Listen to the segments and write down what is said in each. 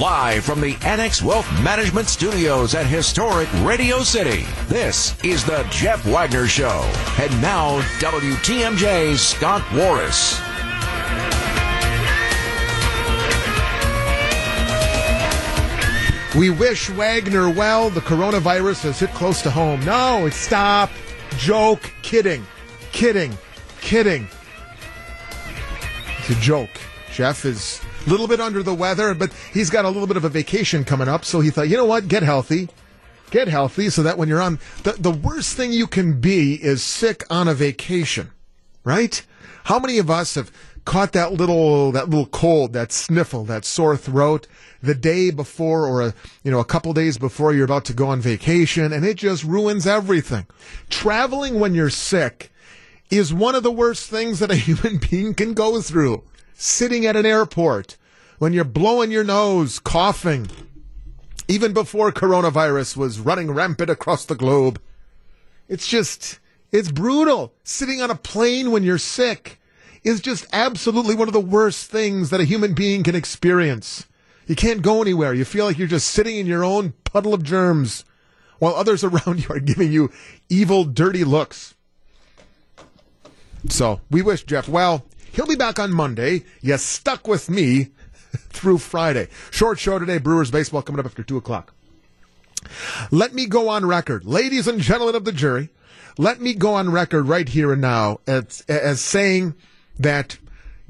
Live from the Annex Wealth Management Studios at historic Radio City, this is the Jeff Wagner Show. And now, WTMJ's Scott Warras. We wish Wagner well. The coronavirus has hit close to home. No, it's stop. Joke. Kidding. Kidding. Kidding. It's a joke. Jeff is a little bit under the weather, but he's got a little bit of a vacation coming up. So he thought, you know what? Get healthy. Get healthy so that when you're on, the, the worst thing you can be is sick on a vacation, right? How many of us have caught that little, that little cold, that sniffle, that sore throat the day before or a, you know, a couple days before you're about to go on vacation and it just ruins everything. Traveling when you're sick is one of the worst things that a human being can go through. Sitting at an airport when you're blowing your nose, coughing, even before coronavirus was running rampant across the globe. It's just, it's brutal. Sitting on a plane when you're sick is just absolutely one of the worst things that a human being can experience. You can't go anywhere. You feel like you're just sitting in your own puddle of germs while others around you are giving you evil, dirty looks. So we wish Jeff well. He'll be back on Monday. You stuck with me through Friday. Short show today. Brewers baseball coming up after two o'clock. Let me go on record, ladies and gentlemen of the jury. Let me go on record right here and now as, as saying that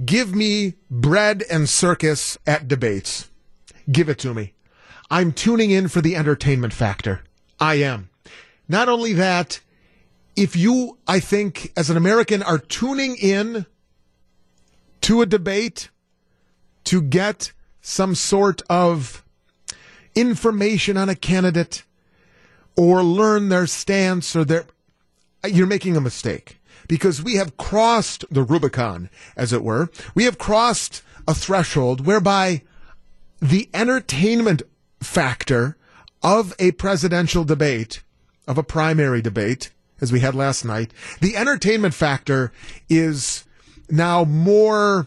give me bread and circus at debates. Give it to me. I'm tuning in for the entertainment factor. I am. Not only that, if you, I think, as an American, are tuning in to a debate to get some sort of information on a candidate or learn their stance or their, you're making a mistake because we have crossed the Rubicon, as it were. We have crossed a threshold whereby the entertainment factor of a presidential debate, of a primary debate, as we had last night, the entertainment factor is now more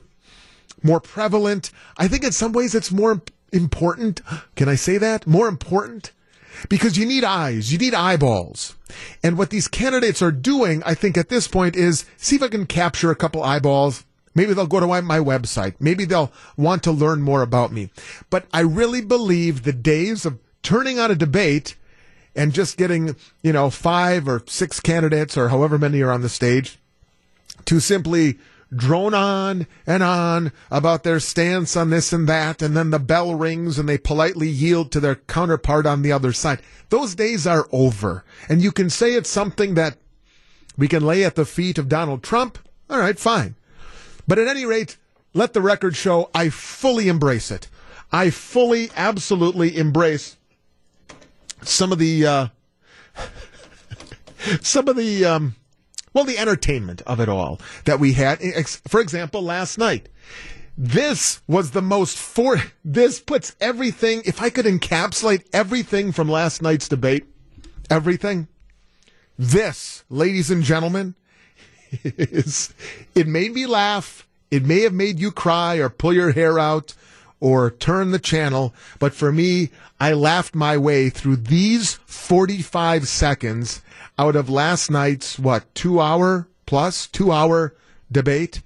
more prevalent. I think in some ways it's more important. Can I say that? More important because you need eyes, you need eyeballs. And what these candidates are doing, I think at this point is see if I can capture a couple eyeballs. Maybe they'll go to my website. Maybe they'll want to learn more about me. But I really believe the days of turning on a debate and just getting, you know, five or six candidates or however many are on the stage to simply drone on and on about their stance on this and that, and then the bell rings and they politely yield to their counterpart on the other side. Those days are over. And you can say it's something that we can lay at the feet of Donald Trump. All right, fine. But at any rate, let the record show I fully embrace it. I fully, absolutely embrace some of the, uh, some of the, um, well, the entertainment of it all that we had. For example, last night. This was the most for, this puts everything, if I could encapsulate everything from last night's debate, everything, this, ladies and gentlemen, is, it made me laugh. It may have made you cry or pull your hair out or turn the channel. But for me, I laughed my way through these 45 seconds out of last night's, what, two hour plus, two hour debate?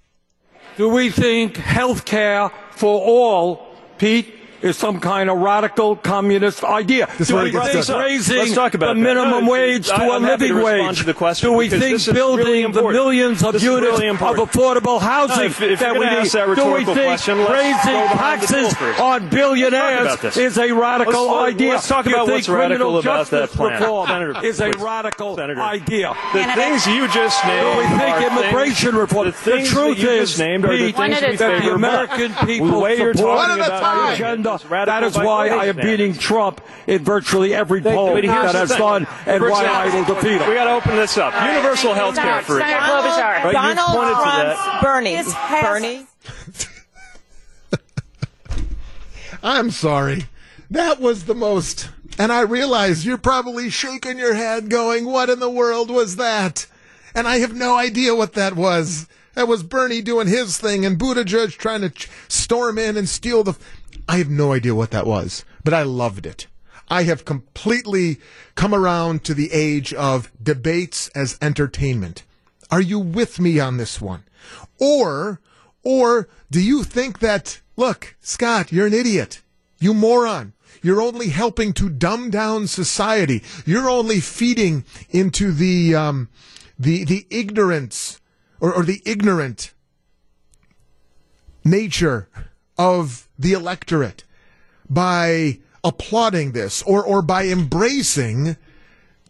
Do we think health care for all, Pete, is some kind of radical communist idea. This Do we think raising the minimum that. wage to I'm a living wage? To Do we think building really the millions of this units really of affordable housing if, if that we need? That Do we think question, raising taxes on billionaires is a radical let's, idea? Let's talk about what's radical about that plan. Reform is a radical Senator. idea. The things you just named. Do we think immigration reform? The, truth is, named are the things that the American people support the agenda. That is why I am beating Trump in virtually every poll that has done, and why I will defeat him. We got to open this up. Universal health care for Senator Right, Donald you pointed Trump's to that. Bernie. Bernie. I'm sorry. That was the most. And I realize you're probably shaking your head going, what in the world was that? And I have no idea what that was. That was Bernie doing his thing and Buttigieg trying to storm in and steal the. I have no idea what that was, but I loved it. I have completely come around to the age of debates as entertainment. Are you with me on this one? Or, or do you think that, look, Scott, you're an idiot. You moron. You're only helping to dumb down society. You're only feeding into the, um, the, the ignorance or, or the ignorant nature of the electorate by applauding this or, or by embracing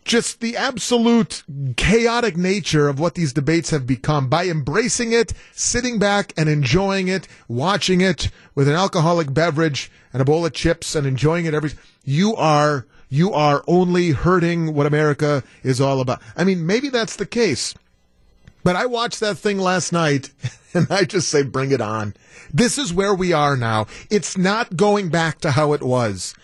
just the absolute chaotic nature of what these debates have become by embracing it, sitting back and enjoying it, watching it with an alcoholic beverage and a bowl of chips and enjoying it every you are you are only hurting what America is all about. I mean, maybe that's the case. But I watched that thing last night and I just say bring it on. This is where we are now. It's not going back to how it was.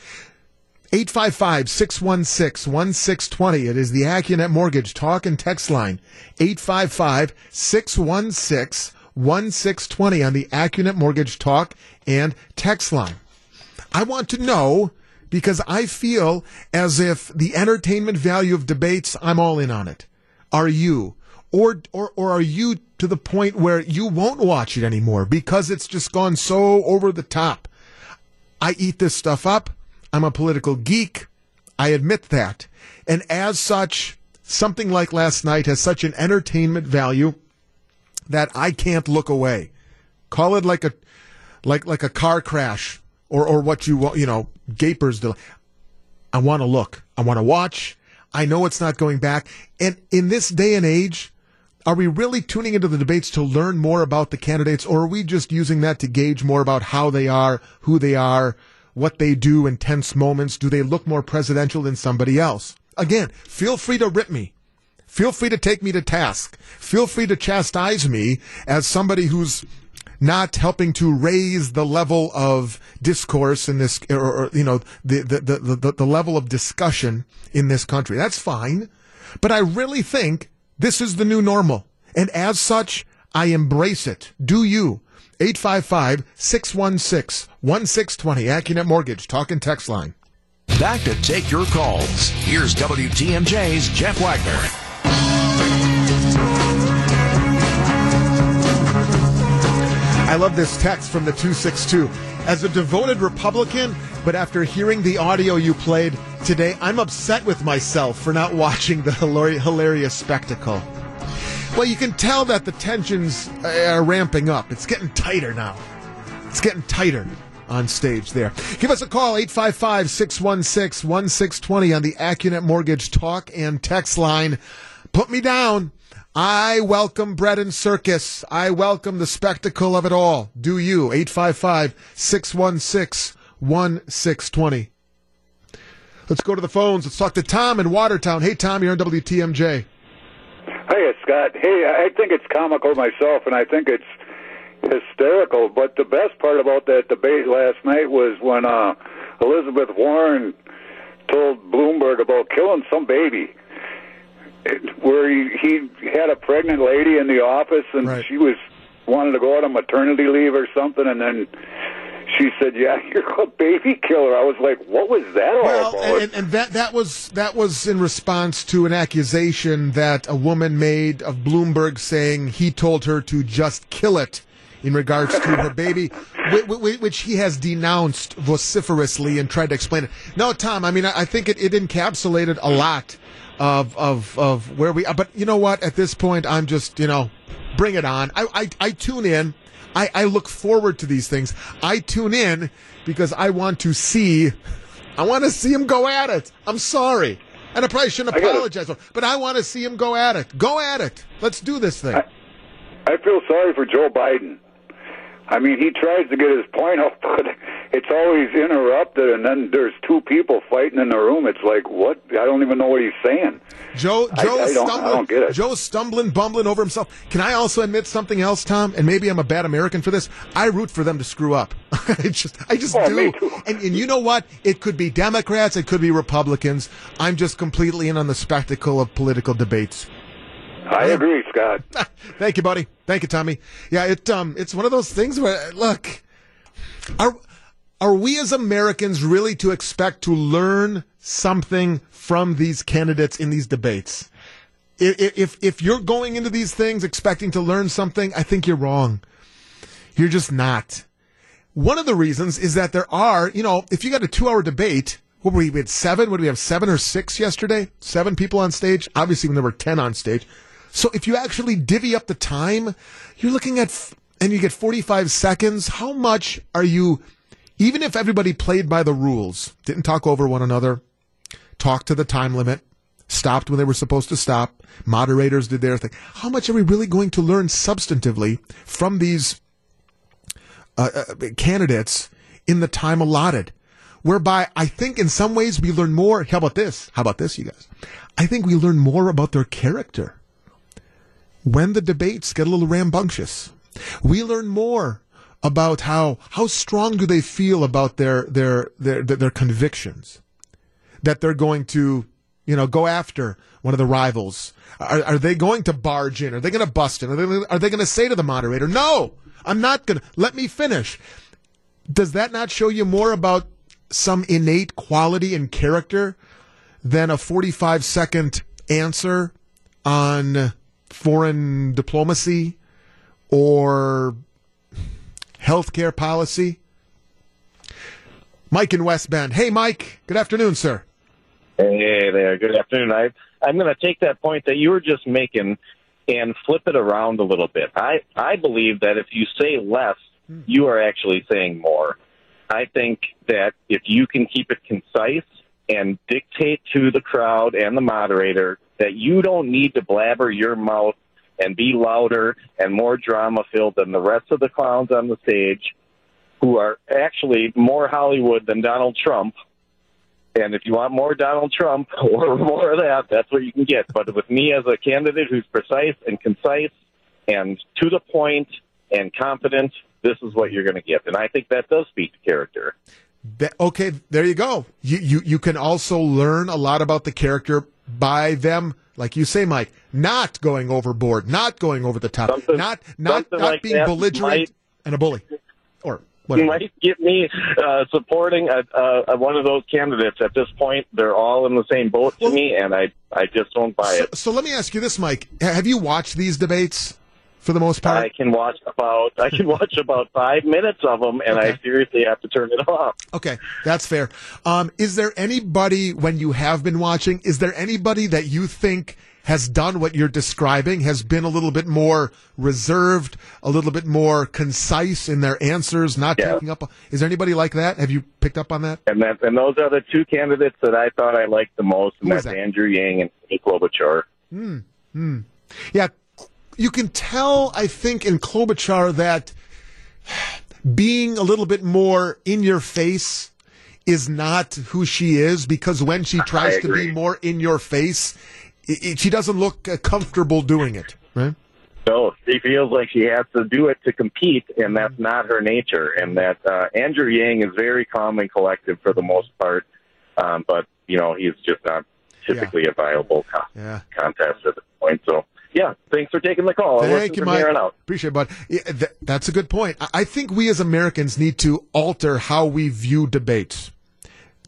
855 616 1620. It is the Accunet Mortgage talk and text line. 855 616 1620 on the Accunet Mortgage talk and text line. I want to know because I feel as if the entertainment value of debates, I'm all in on it. Are you? Or, or, or are you to the point where you won't watch it anymore because it's just gone so over the top? I eat this stuff up. I'm a political geek. I admit that. And as such, something like last night has such an entertainment value that I can't look away. Call it like a like like a car crash or or what you want, you know, gapers del- I want to look. I want to watch. I know it's not going back. And in this day and age, are we really tuning into the debates to learn more about the candidates or are we just using that to gauge more about how they are, who they are, what they do in tense moments? Do they look more presidential than somebody else? Again, feel free to rip me. Feel free to take me to task. Feel free to chastise me as somebody who's not helping to raise the level of discourse in this, or, or you know, the, the, the, the, the level of discussion in this country. That's fine. But I really think this is the new normal. And as such, I embrace it. Do you? 855 616 1620. Accunet Mortgage, talk and text line. Back to take your calls. Here's WTMJ's Jeff Wagner. I love this text from the 262. As a devoted Republican, but after hearing the audio you played today, I'm upset with myself for not watching the hilarious spectacle. Well, you can tell that the tensions uh, are ramping up. It's getting tighter now. It's getting tighter on stage there. Give us a call, 855 616 1620 on the Accunet Mortgage talk and text line. Put me down. I welcome bread and circus. I welcome the spectacle of it all. Do you? 855 616 1620. Let's go to the phones. Let's talk to Tom in Watertown. Hey, Tom, you're on WTMJ. Hey, Scott. Hey, I think it's comical myself, and I think it's hysterical. But the best part about that debate last night was when uh, Elizabeth Warren told Bloomberg about killing some baby, where he, he had a pregnant lady in the office, and Right. she was wanted to go out on maternity leave or something, and then she said, "Yeah, you're a baby killer." I was like, "What was that all Well, about?" and, and that that was that was in response to an accusation that a woman made of Bloomberg saying he told her to just kill it in regards to her baby, whi- whi- which he has denounced vociferously and tried to explain it. No, Tom, I mean, I I think it, it encapsulated a lot of of of where we. are. But you know what? At this point, I'm just you know, bring it on. I I, I tune in. I, I look forward to these things. I tune in because I want to see. I want to see him go at it. I'm sorry. And I probably shouldn't apologize, but I want to see him go at it. Go at it. Let's do this thing. I feel sorry for Joe Biden. I mean, he tries to get his point out, but it's always interrupted, and then there's two people fighting in the room. It's like, what? I don't even know what he's saying. Joe, Joe I I stumbling, don't get it. Joe's stumbling, bumbling over himself. Can I also admit something else, Tom? And maybe I'm a bad American for this. I root for them to screw up. I just, I just Oh, do. me too. And, and you know what? It could be Democrats, it could be Republicans. I'm just completely in on the spectacle of political debates. I agree, Scott. Thank you, buddy. Thank you, Tommy. Yeah, it um, it's one of those things where look, are are we as Americans really to expect to learn something from these candidates in these debates? If if you're going into these things expecting to learn something, I think you're wrong. You're just not. One of the reasons is that there are, you know, if you got a two-hour debate, what were we? We had seven. What did we have? Seven or six yesterday? Seven people on stage. Obviously, when there were ten on stage. So if you actually divvy up the time, you're looking at, f- and you get 45 seconds. How much are you? Even if everybody played by the rules, didn't talk over one another, talked to the time limit, stopped when they were supposed to stop, moderators did their thing. How much are we really going to learn substantively from these uh, uh, candidates in the time allotted? Whereby I think in some ways we learn more. How about this? How about this, you guys? I think we learn more about their character when the debates get a little rambunctious. We learn more about how how strong do they feel about their their their their, their convictions that they're going to you know go after one of the rivals. Are, are they going to barge in? Are they going to bust in? Are they, are they going to say to the moderator, "No, I'm not going to. Let me finish." Does that not show you more about some innate quality and character than a 45 second answer on foreign diplomacy or healthcare policy? Mike in West Bend. Hey, Mike. Good afternoon, sir. Hey there. Good afternoon. I, I'm going to take that point that you were just making and flip it around a little bit. I, I believe that if you say less, hmm. you are actually saying more. I think that if you can keep it concise and dictate to the crowd and the moderator that you don't need to blabber your mouth and be louder and more drama filled than the rest of the clowns on the stage who are actually more Hollywood than Donald Trump. And if you want more Donald Trump or more of that, that's what you can get. But with me as a candidate who's precise and concise and to the point and confident, this is what you're going to get. And I think that does speak to character. Okay, there you go. You, you you can also learn a lot about the character by them, like you say, Mike, not going overboard, not going over the top, Something- not not not like being belligerent might- and a bully, or You whatever. might get me uh, supporting a, a, one of those candidates. At this point, they're all in the same boat to Well- me, and I I just don't buy So, it. so let me ask you this, Mike. Have you watched these debates for the most part? I can watch about I can watch about five minutes of them, and I seriously have to turn it off. Okay, that's fair. Um, is there anybody when you have been watching? Is there anybody that you think has done what you're describing? Has been a little bit more reserved, a little bit more concise in their answers, not Yeah. taking up? Is there anybody like that? Have you picked up on that? And that and those are the two candidates that I thought I liked the most, and Who that's that? Andrew Yang and Amy Klobuchar. Yeah, you can tell. I think in Klobuchar that being a little bit more in your face is not who she is because when she tries to be more in your face, i i she doesn't look uh, comfortable doing it. Right? So she feels like she has to do it to compete, and that's not her nature. And that uh, Andrew Yang is very calm and collective for the most part, um, but you know he's just not typically a viable co- Yeah. contest at this point. So yeah, thanks for taking the call. Thank you, Mike. Appreciate it, bud. Yeah, th- that's a good point. I-, I think we as Americans need to alter how we view debates.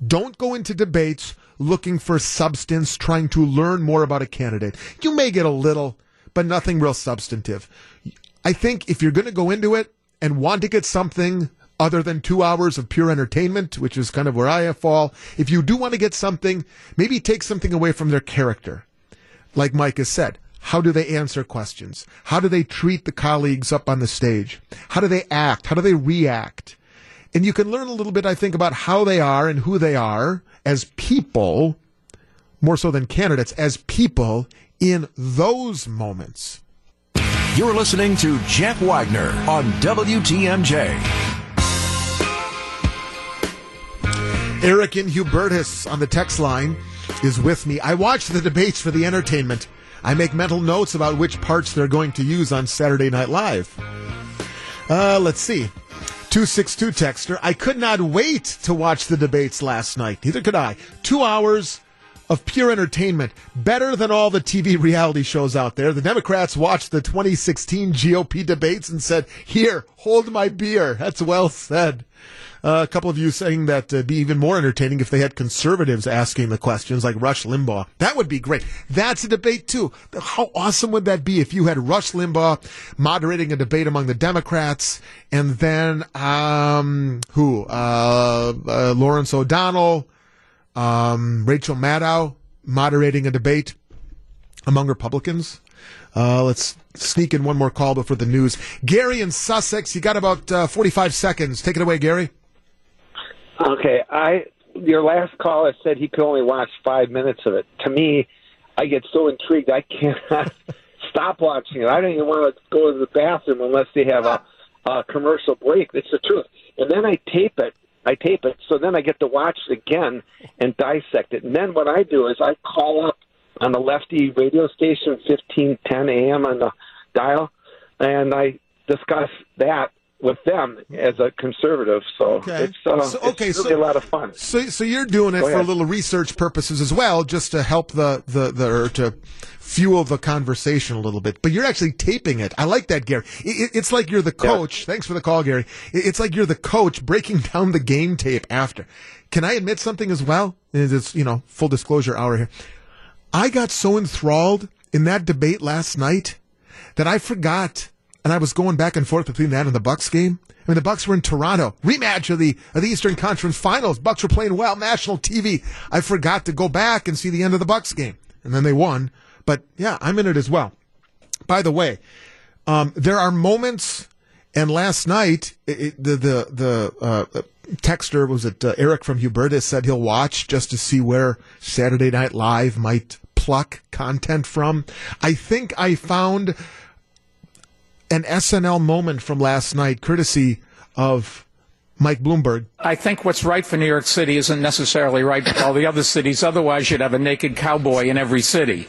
Don't go into debates looking for substance, trying to learn more about a candidate. You may get a little, but nothing real substantive. I think if you're going to go into it and want to get something other than two hours of pure entertainment, which is kind of where I fall, if you do want to get something, maybe take something away from their character like Mike has said. How do they answer questions? How do they treat the colleagues up on the stage? How do they act? How do they react? And you can learn a little bit, I think, about how they are and who they are as people, more so than candidates, as people in those moments. You're listening to Jeff Wagner on WTMJ. Eric in Hubertus on the text line is with me. I watch the debates for the entertainment. I make mental notes about which parts they're going to use on Saturday Night Live. Uh, let's see. 262 texter. I could not wait to watch the debates last night. Neither could I. Two hours of pure entertainment, better than all the TV reality shows out there. The Democrats watched the 2016 GOP debates and said, Here, hold my beer. That's well said. Uh, a couple of you saying that uh, be even more entertaining if they had conservatives asking the questions like Rush Limbaugh. That would be great. That's a debate too. How awesome would that be if you had Rush Limbaugh moderating a debate among the Democrats and then, um, who, uh, uh Lawrence O'Donnell, um, Rachel Maddow moderating a debate among Republicans. Uh, let's sneak in one more call before the news. Gary in Sussex, you got about uh, 45 seconds. Take it away, Gary. Okay, I your last caller said he could only watch five minutes of it. To me, I get so intrigued I cannot stop watching it. I don't even want to go to the bathroom unless they have a, a commercial break. It's the truth. And then I tape it. I tape it, so then I get to watch it again and dissect it. And then what I do is I call up on the lefty radio station, fifteen ten AM on the dial, and I discuss that with them as a conservative. So Okay. it's, uh, So- okay, it's so- a lot of fun. So, so you're doing it Go for a little research purposes as well, just to help the, the, the, or to fuel the conversation a little bit. But you're actually taping it. I like that, Gary. It, it- it's like you're the coach. Thanks for the call, Gary. It- it's like you're the coach breaking down the game tape after. Can I admit something as well? It's, you know, full disclosure hour here. I got so enthralled in that debate last night that I forgot, and I was going back and forth between that and the Bucks game. I mean, the Bucks were in Toronto, rematch of the of the Eastern Conference Finals. Bucks were playing well, national TV. I forgot to go back and see the end of the Bucks game, and then they won. But yeah, I'm in it as well. By the way, um, there are moments, and last night it, it- the the the uh, texter was it uh, Eric from Hubertus said he'll watch just to see where Saturday Night Live might pluck content from. I think I found an SNL moment from last night, courtesy of Mike Bloomberg. I think what's right for New York City isn't necessarily right for all the other cities. Otherwise, you'd have a naked cowboy in every city.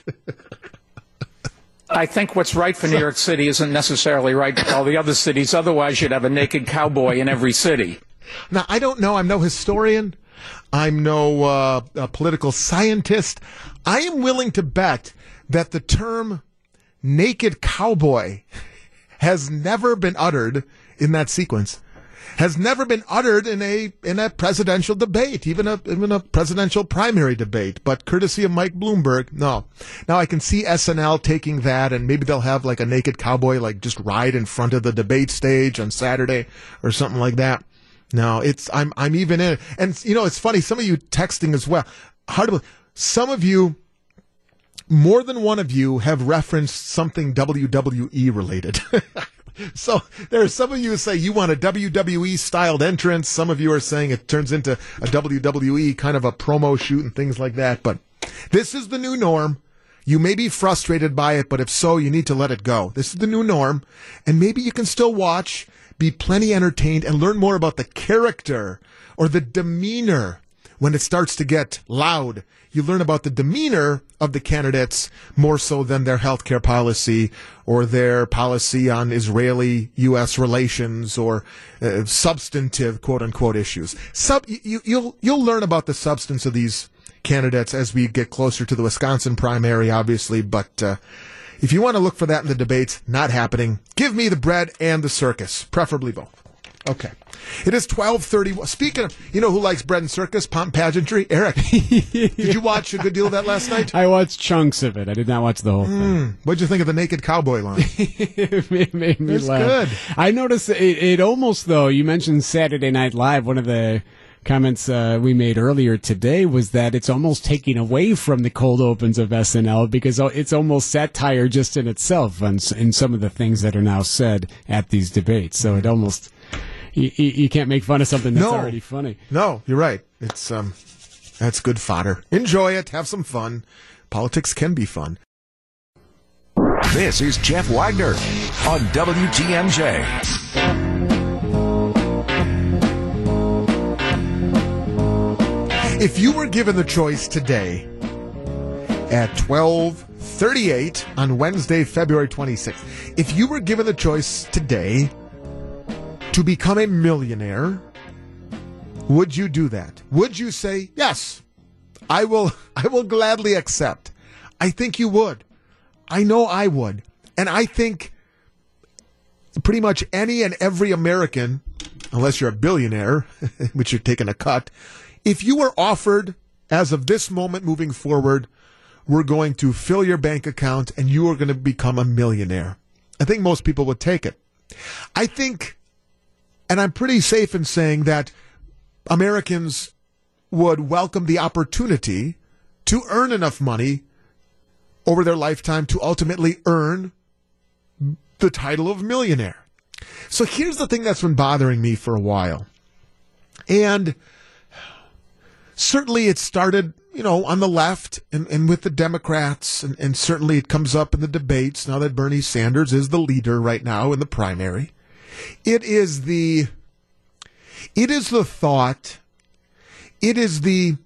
I think what's right for New York City isn't necessarily right for all the other cities. Otherwise, you'd have a naked cowboy in every city. Now, I don't know. I'm no historian. I'm no uh, a political scientist. I am willing to bet that the term naked cowboy has never been uttered in that sequence. Has never been uttered in a in a presidential debate, even a even a presidential primary debate. But courtesy of Mike Bloomberg, no. Now I can see SNL taking that, and maybe they'll have like a naked cowboy like just ride in front of the debate stage on Saturday or something like that. No, it's I'm I'm even in it. And you know, it's funny. Some of you texting as well. Hard to believe. Some of you, more than one of you, have referenced something WWE related. so there are some of you who say you want a WWE styled entrance. Some of you are saying it turns into a WWE kind of a promo shoot and things like that. But this is the new norm. You may be frustrated by it, but if so, you need to let it go. This is the new norm, and maybe you can still watch, be plenty entertained, and learn more about the character or the demeanor when it starts to get loud. You learn about the demeanor of the candidates more so than their healthcare policy or their policy on Israeli U.S. relations or uh, substantive quote unquote issues. Sub, you, you'll, you'll learn about the substance of these candidates as we get closer to the Wisconsin primary, obviously. But uh, if you want to look for that in the debates, not happening. Give me the bread and the circus, preferably both. Okay. It is twelve thirty. Speaking of, you know who likes bread and circus, pomp pageantry? Eric. Did you watch a good deal of that last night? I watched chunks of it. I did not watch the whole thing. What'd you think of the naked cowboy line? it made, me It's laugh. good. I noticed it, it almost though. You mentioned Saturday Night Live. One of the comments uh, we made earlier today was that it's almost taking away from the cold opens of SNL because it's almost satire just in itself s- in some of the things that are now said at these debates. So it almost you, you you can't make fun of something that's No. already funny. No, you're right. It's um, that's good fodder. Enjoy it. Have some fun. Politics can be fun. This is Jeff Wagner on WTMJ. If you were given the choice today at 12:38 on Wednesday, February 26th, if you were given the choice today to become a millionaire, would you do that? Would you say, "Yes, I will I will gladly accept. I think you would. I know I would. And I think pretty much any and every American, unless you're a billionaire, which you're taking a cut, if you were offered as of this moment moving forward, we're going to fill your bank account and you are going to become a millionaire. I think most people would take it. I think, and I'm pretty safe in saying that Americans would welcome the opportunity to earn enough money over their lifetime to ultimately earn the title of millionaire. So here's the thing that's been bothering me for a while. And certainly it started, you know, on the left and, and with the Democrats, and, and certainly it comes up in the debates now that Bernie Sanders is the leader right now in the primary. It is the it is the thought, it is the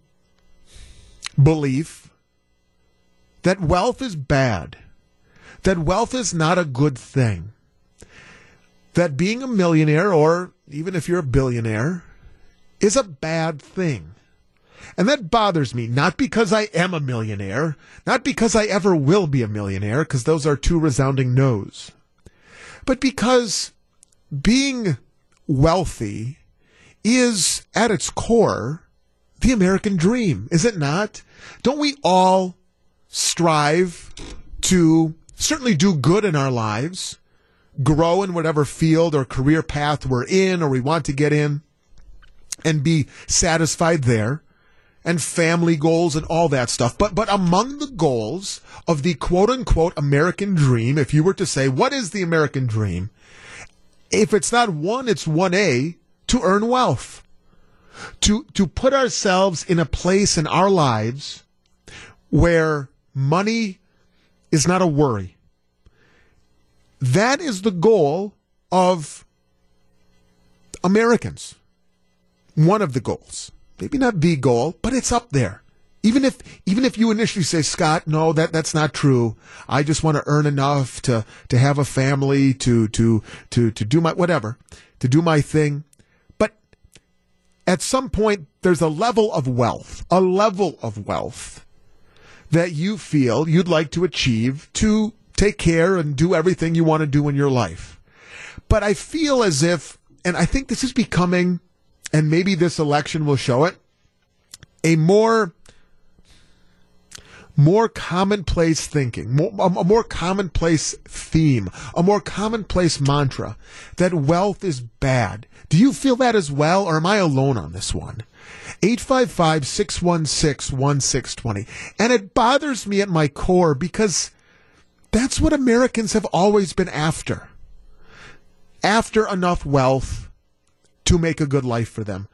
belief that wealth is bad, that wealth is not a good thing, that being a millionaire, or even if you're a billionaire, is a bad thing. And that bothers me, not because I am a millionaire, not because I ever will be a millionaire, because those are two resounding no's, but because being wealthy is at its core the American dream, is it not? Don't we all strive to certainly do good in our lives, grow in whatever field or career path we're in or we want to get in, and be satisfied there? and family goals and all that stuff. But but among the goals of the quote unquote American dream, if you were to say what is the American dream, if it's not one, it's one A to earn wealth. To to put ourselves in a place in our lives where money is not a worry. That is the goal of Americans. One of the goals maybe not the goal, but it's up there. Even if even if you initially say, Scott, no, that that's not true. I just want to earn enough to to have a family, to to to to do my whatever, to do my thing. But at some point there's a level of wealth, a level of wealth that you feel you'd like to achieve to take care and do everything you want to do in your life. But I feel as if and I think this is becoming and maybe this election will show it, a more more commonplace thinking, more, a more commonplace theme, a more commonplace mantra that wealth is bad. Do you feel that as well, or am I alone on this one? 855 616 1620. And it bothers me at my core because that's what Americans have always been after. After enough wealth to make a good life for them.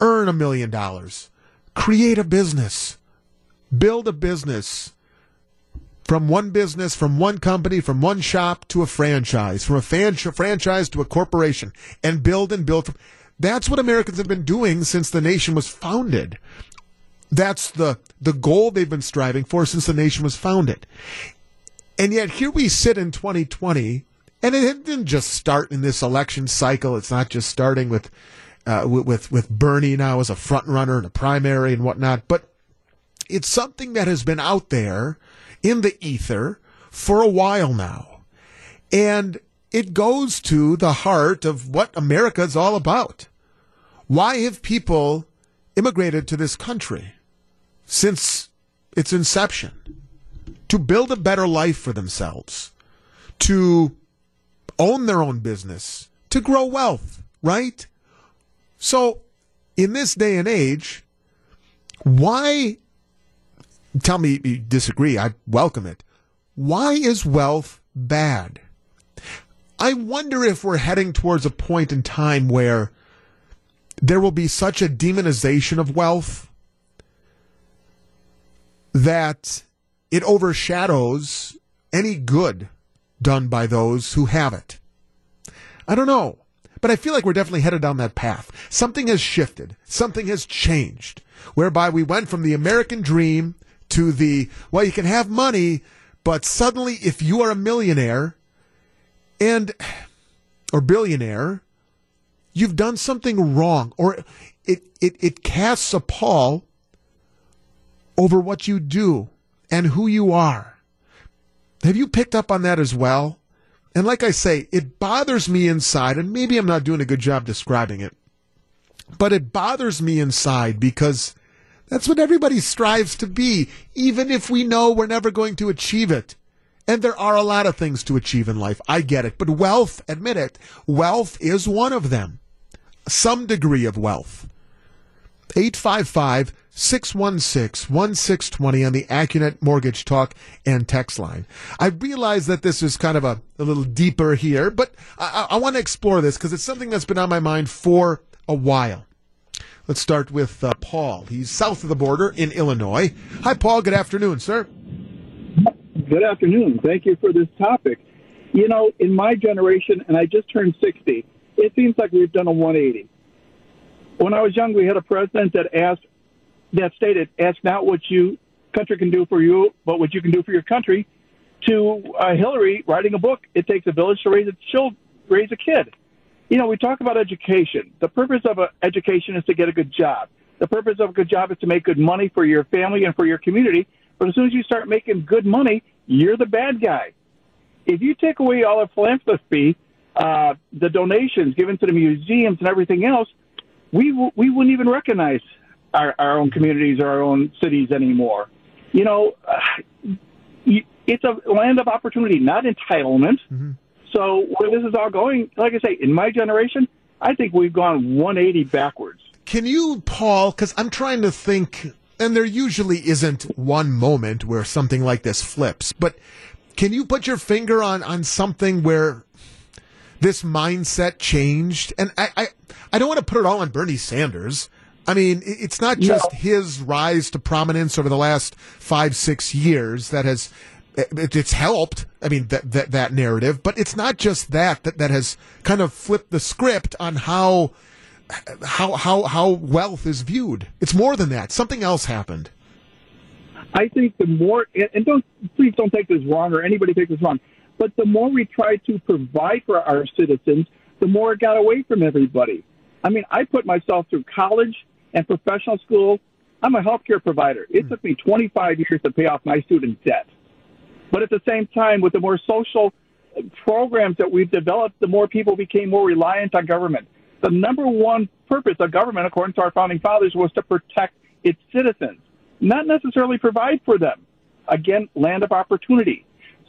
Earn a million dollars. Create a business. Build a business. From one business, from one company, from one shop to a franchise, from a fan- franchise to a corporation, and build and build. That's what Americans have been doing since the nation was founded. That's the, the goal they've been striving for since the nation was founded. And yet here we sit in 2020 and it didn't just start in this election cycle. It's not just starting with uh, with with Bernie now as a front runner in a primary and whatnot, but it's something that has been out there in the ether for a while now, and it goes to the heart of what America is all about. Why have people immigrated to this country since its inception? To build a better life for themselves, to own their own business, to grow wealth, right? So, in this day and age, why tell me you disagree, I welcome it. Why is wealth bad? I wonder if we're heading towards a point in time where there will be such a demonization of wealth that it overshadows any good done by those who have it. I don't know, but I feel like we're definitely headed down that path. Something has shifted, something has changed, whereby we went from the American dream to the, well, you can have money, but suddenly if you are a millionaire and, or billionaire, you've done something wrong, or it, it, it casts a pall over what you do and who you are. Have you picked up on that as well? And like I say, it bothers me inside, and maybe I'm not doing a good job describing it, but it bothers me inside because that's what everybody strives to be, even if we know we're never going to achieve it. And there are a lot of things to achieve in life. I get it. But wealth, admit it, wealth is one of them. Some degree of wealth. 855 616 1620 on the Accunet Mortgage Talk and Text line. I realize that this is kind of a, a little deeper here, but I, I want to explore this because it's something that's been on my mind for a while. Let's start with uh, Paul. He's south of the border in Illinois. Hi, Paul. Good afternoon, sir. Good afternoon. Thank you for this topic. You know, in my generation, and I just turned 60, it seems like we've done a 180. When I was young, we had a president that asked, that stated, ask not what you country can do for you, but what you can do for your country. To uh, Hillary writing a book, it takes a village to raise a child, raise a kid. You know, we talk about education. The purpose of a education is to get a good job. The purpose of a good job is to make good money for your family and for your community. But as soon as you start making good money, you're the bad guy. If you take away all the philanthropy, uh, the donations given to the museums and everything else, we w- we wouldn't even recognize our, our own communities or our own cities anymore. You know, uh, it's a land of opportunity, not entitlement. Mm-hmm. So where this is all going, like I say, in my generation, I think we've gone 180 backwards. Can you, Paul, because I'm trying to think, and there usually isn't one moment where something like this flips, but can you put your finger on, on something where this mindset changed? And I, I, I don't want to put it all on Bernie Sanders. I mean, it's not just no. his rise to prominence over the last five, six years that has it's helped. I mean that, that that narrative, but it's not just that that that has kind of flipped the script on how how how how wealth is viewed. It's more than that. Something else happened. I think the more and don't please don't take this wrong or anybody take this wrong, but the more we try to provide for our citizens, the more it got away from everybody. I mean, I put myself through college and professional school. I'm a healthcare provider. It hmm. took me 25 years to pay off my student debt. But at the same time, with the more social programs that we've developed, the more people became more reliant on government. The number one purpose of government, according to our founding fathers, was to protect its citizens, not necessarily provide for them. Again, land of opportunity.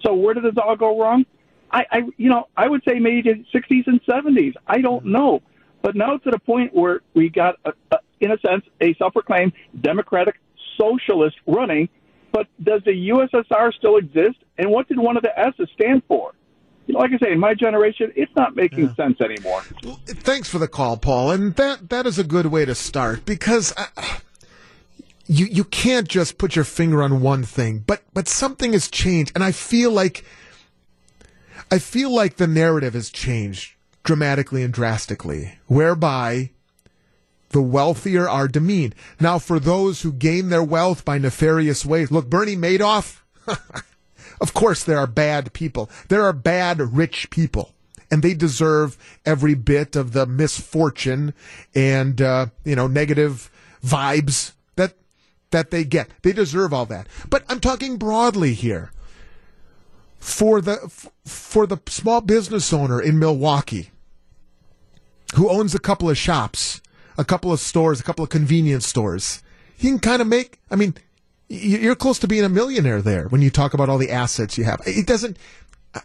So where did this all go wrong? I, I you know, I would say maybe the 60s and 70s. I don't mm-hmm. know. But now to the point where we got, a, a, in a sense, a self-proclaimed democratic socialist running. But does the USSR still exist? And what did one of the S's stand for? You know, like I say, in my generation, it's not making yeah. sense anymore. Well, thanks for the call, Paul. And that that is a good way to start because. I, you you can't just put your finger on one thing, but but something has changed, and I feel like I feel like the narrative has changed dramatically and drastically, whereby the wealthier are demeaned. Now, for those who gain their wealth by nefarious ways, look, Bernie Madoff, of course, there are bad people. There are bad rich people. And they deserve every bit of the misfortune and, uh, you know, negative vibes that, that they get. They deserve all that. But I'm talking broadly here. For the, for the small business owner in Milwaukee who owns a couple of shops, a couple of stores, a couple of convenience stores, You can kind of make, I mean, you're close to being a millionaire there when you talk about all the assets you have. It doesn't,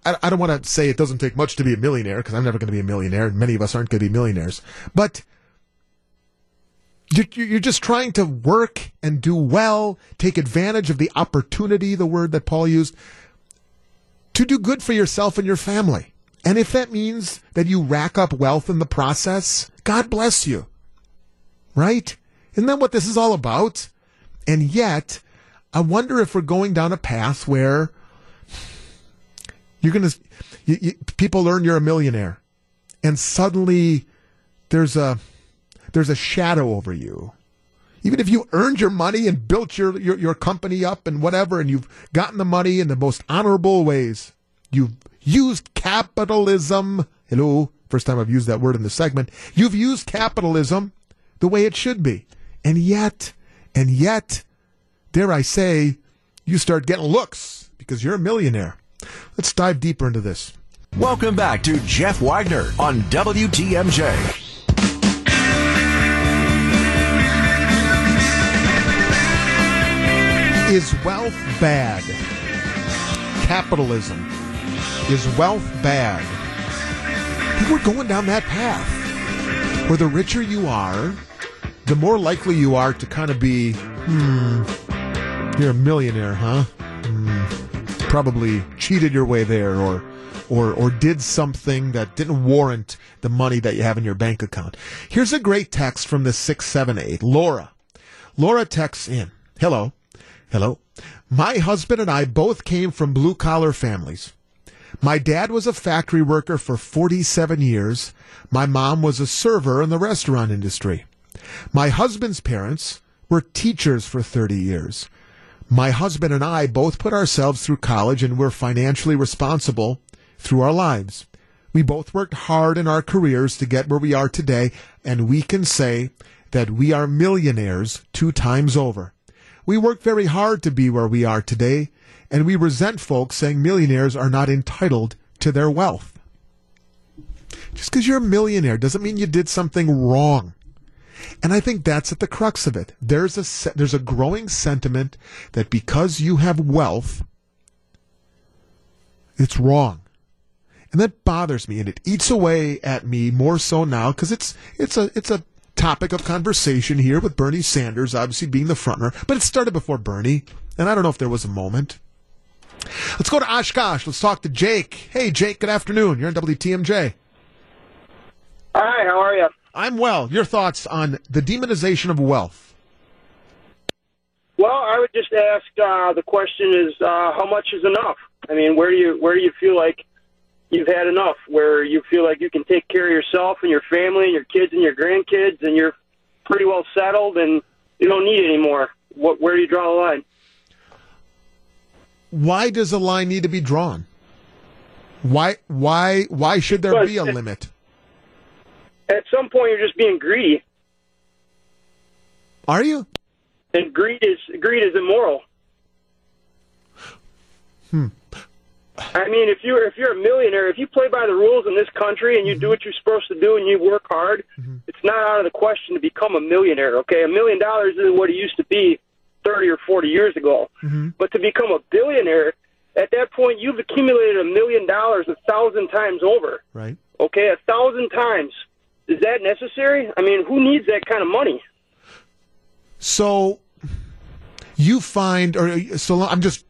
I, don't want to say it doesn't take much to be a millionaire because I'm never going to be a millionaire and many of us aren't going to be millionaires, but you're just trying to work and do well, take advantage of the opportunity, the word that Paul used, to do good for yourself and your family. And if that means that you rack up wealth in the process, God bless you. Right? Isn't that what this is all about? And yet, I wonder if we're going down a path where you're going to, you, you, people learn you're a millionaire and suddenly there's a, there's a shadow over you. Even if you earned your money and built your, your, your company up and whatever, and you've gotten the money in the most honorable ways, you've used capitalism. Hello, first time I've used that word in the segment. You've used capitalism the way it should be. And yet, and yet, dare I say, you start getting looks because you're a millionaire. Let's dive deeper into this. Welcome back to Jeff Wagner on WTMJ. Is wealth bad? Capitalism. Is wealth bad? People are going down that path. Where the richer you are, the more likely you are to kind of be, hmm, you're a millionaire, huh? Hmm, probably cheated your way there or or or did something that didn't warrant the money that you have in your bank account. Here's a great text from the 678. Laura. Laura texts in. Hello. Hello. My husband and I both came from blue collar families. My dad was a factory worker for 47 years. My mom was a server in the restaurant industry. My husband's parents were teachers for 30 years. My husband and I both put ourselves through college and were financially responsible through our lives. We both worked hard in our careers to get where we are today, and we can say that we are millionaires two times over. We work very hard to be where we are today, and we resent folks saying millionaires are not entitled to their wealth. Just because you're a millionaire doesn't mean you did something wrong. And I think that's at the crux of it. There's a there's a growing sentiment that because you have wealth, it's wrong. And that bothers me and it eats away at me more so now because it's it's a it's a topic of conversation here with Bernie Sanders obviously being the frontrunner, but it started before Bernie, and I don't know if there was a moment. Let's go to Oshkosh. Let's talk to Jake. Hey Jake, good afternoon. You're on WTMJ. Hi, how are you? I'm well. Your thoughts on the demonization of wealth? Well, I would just ask uh, the question is uh, how much is enough? I mean, where do you where do you feel like you've had enough? Where you feel like you can take care of yourself and your family and your kids and your grandkids, and you're pretty well settled, and you don't need any more. What, where do you draw the line? Why does a line need to be drawn? Why why why should there be a limit? At some point, you're just being greedy, Are you? and greed is greed is immoral. Hmm. I mean, if you're if you're a millionaire, if you play by the rules in this country and you do mm-hmm. what you're supposed to do and you work hard, mm-hmm. it's not out of the question to become a millionaire. Okay, a million dollars isn't what it used to be thirty or forty years ago. Mm-hmm. But to become a billionaire, at that point, you've accumulated a million dollars a thousand times over. Right. Okay, a thousand times. Is that necessary? I mean, who needs that kind of money? So you find, or so I'm just,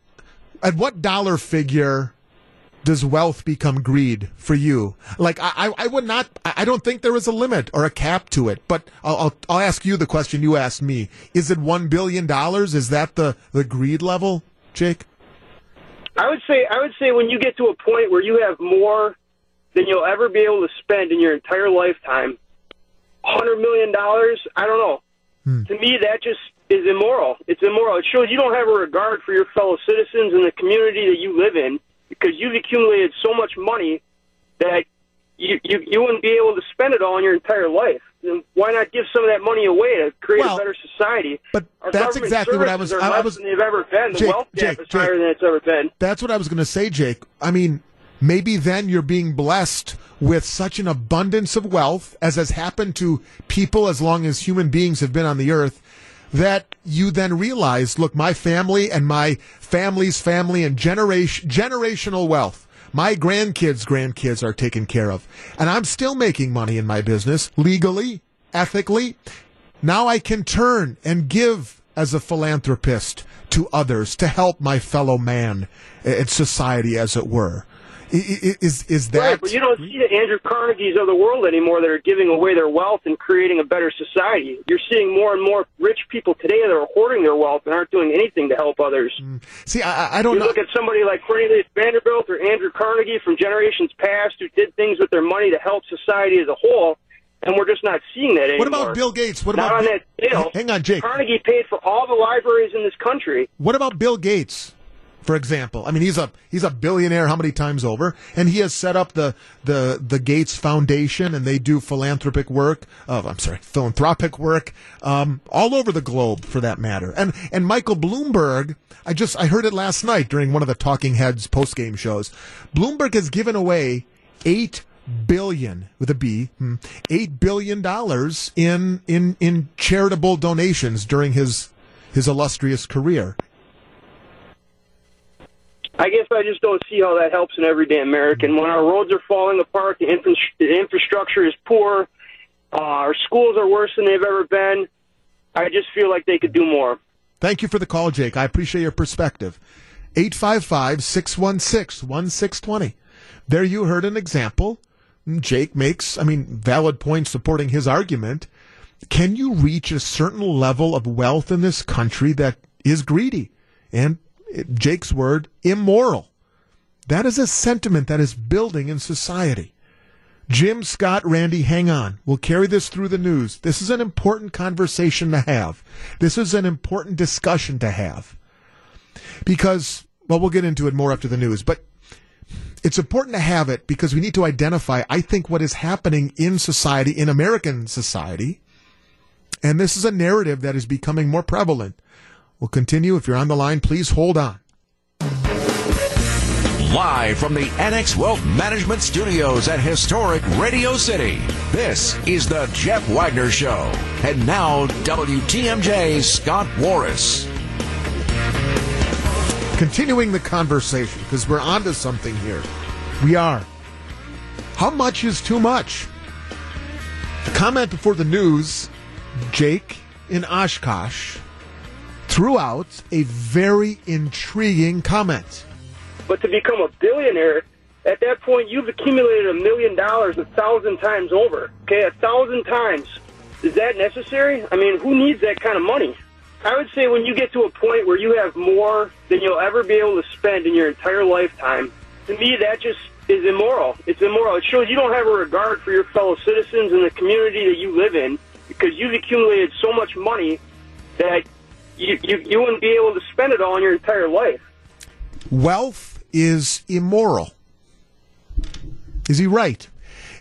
at what dollar figure does wealth become greed for you? Like I, I- would not, I don't think there is a limit or a cap to it. But I'll, I'll, I'll ask you the question you asked me: Is it one billion dollars? Is that the the greed level, Jake? I would say I would say when you get to a point where you have more than you'll ever be able to spend in your entire lifetime, hundred million dollars. I don't know. Hmm. To me, that just is immoral. It's immoral. It shows you don't have a regard for your fellow citizens and the community that you live in because you've accumulated so much money that you you, you wouldn't be able to spend it all in your entire life. Then why not give some of that money away to create Well, a better society? But Our that's exactly what I was- I- I was- than they've ever been. The Jake, wealth gap Jake, is higher than it's ever been. That's what I was going to say, Jake. I mean, maybe then you're being blessed with such an abundance of wealth, as has happened to people as long as human beings have been on the earth, that you then realize, look, my family and my family's family and generation generational wealth. My grandkids' grandkids are taken care of. And I'm still making money in my business, legally, ethically. Now I can turn and give as a philanthropist to others to help my fellow man and society, as it were. Is is that Right, but you don't see the Andrew Carnegies of the world anymore that are giving away their wealth and creating a better society. You're seeing more and more rich people today that are hoarding their wealth and aren't doing anything to help others. Mm. see? I, I don't you know. look at somebody like Cornelius Vanderbilt or Andrew Carnegie from generations past who did things with their money to help society as a whole, and we're just not seeing that anymore. What about Bill Gates? What not about on Bill- that scale? Hang on, Jake. Carnegie paid for all the libraries in this country. What about Bill Gates? For example, I mean he's a he's a billionaire how many times over, and he has set up the the the Gates Foundation, and they do philanthropic work. Uh, I'm sorry, philanthropic work um, all over the globe, for that matter. And and Michael Bloomberg, I just I heard it last night during one of the Talking Heads post game shows. Bloomberg has given away eight billion with a B, hmm, eight billion dollars in in in charitable donations during his his illustrious career. I guess I just don't see how that helps an everyday American. When our roads are falling apart, the, infra- the infrastructure is poor, uh, our schools are worse than they've ever been. I just feel like they could do more. Thank you for the call, Jake. I appreciate your perspective. 855 616 1620. There you heard an example. Jake makes, I mean, valid points supporting his argument. Can you reach a certain level of wealth in this country that is greedy and, Jake's word, immoral? That is a sentiment that is building in society. Jim, Scott, Randy, hang on. We'll carry this through the news. This is an important conversation to have. This is an important discussion to have. Because, well, we'll get into it more after the news, but it's important to have it because we need to identify, I think, what is happening in society, in American society. And this is a narrative that is becoming more prevalent. We'll continue. If you're on the line, please hold on. Live from the Annex Wealth Management Studios at historic Radio City, this is the Jeff Wagner Show. And now, WTMJ Scott Warras. Continuing the conversation, because we're onto something here. We are. How much is too much? Comment before the news, Jake in Oshkosh threw out a very intriguing comment. But to become a billionaire, at that point, you've accumulated a million dollars a thousand times over. Okay, a thousand times. Is that necessary? I mean, who needs that kind of money? I would say when you get to a point where you have more than you'll ever be able to spend in your entire lifetime, to me, that just is immoral. It's immoral. It shows you don't have a regard for your fellow citizens and the community that you live in because you've accumulated so much money that you, you, you wouldn't be able to spend it all in your entire life. Wealth is immoral. Is he right?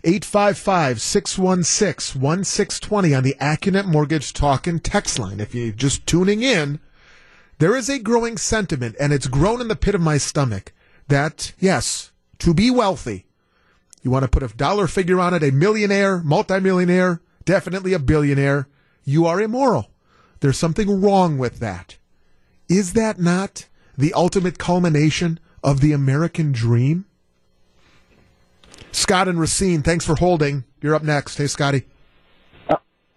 855 616 1620 on the Accunet Mortgage Talk and Text line. If you're just tuning in, there is a growing sentiment, and it's grown in the pit of my stomach, that, yes, to be wealthy, you want to put a dollar figure on it, a millionaire, multimillionaire, definitely a billionaire, you are immoral. There's something wrong with that. Is that not the ultimate culmination of the American dream? Scott and Racine, thanks for holding. You're up next. Hey, Scotty.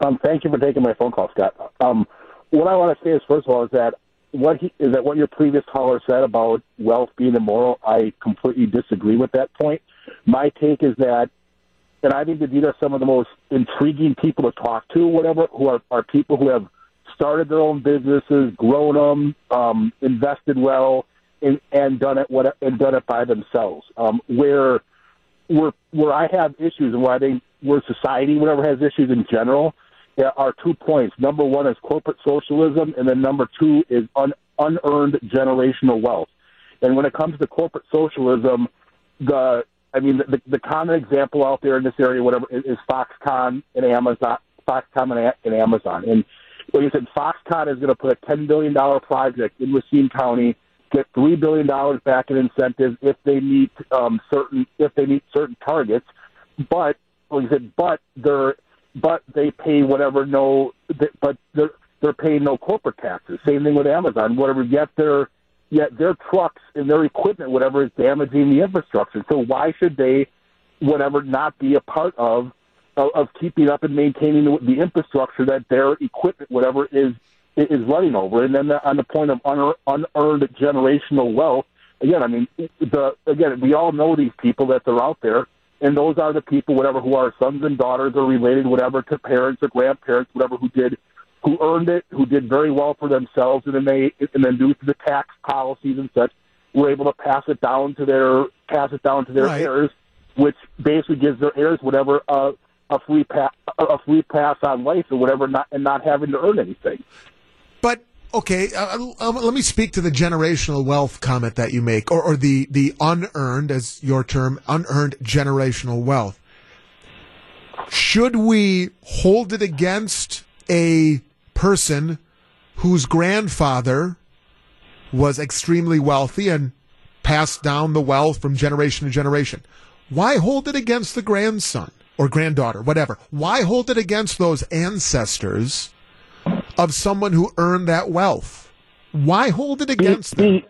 Um, thank you for taking my phone call, Scott. Um, what I want to say is, first of all, is that what he, is that what your previous caller said about wealth being immoral. I completely disagree with that point. My take is that, and I think that these are some of the most intriguing people to talk to, whatever, who are, are people who have started their own businesses, grown them, um, invested well, and, and done it what and done it by themselves. Um, where where where I have issues and where I think where society, whatever has issues in general, are two points. Number one is corporate socialism, and then number two is un, unearned generational wealth. And when it comes to corporate socialism, the I mean the, the common example out there in this area, whatever, is, is Foxconn and Amazon, Foxconn and, and Amazon. And like I said, Foxconn is going to put a ten billion dollar project in Racine County, get three billion dollars back in incentives if they meet um, certain if they meet certain targets. But like I said, but they're but they pay whatever no, but they're they're paying no corporate taxes. Same thing with Amazon. Whatever, yet their yet their trucks and their equipment, whatever, is damaging the infrastructure. So why should they, whatever, not be a part of of, of keeping up and maintaining the, the infrastructure that their equipment, whatever, is is running over? And then the, on the point of unearned, unearned generational wealth, again, I mean, the again, we all know these people that they're out there and those are the people, whatever, who are sons and daughters or related, whatever, to parents or grandparents, whatever, who did, who earned it, who did very well for themselves, and then they, and then due to the tax policies and such, were able to pass it down to their, pass it down to their Right. heirs, which basically gives their heirs whatever a, a free pass, a free pass on life or whatever, not and not having to earn anything. But Okay, uh, uh, let me speak to the generational wealth comment that you make, or, or the the unearned, as your term, unearned generational wealth. Should we hold it against a person whose grandfather was extremely wealthy and passed down the wealth from generation to generation? Why hold it against the grandson or granddaughter, whatever? Why hold it against those ancestors of someone who earned that wealth? Why hold it against them?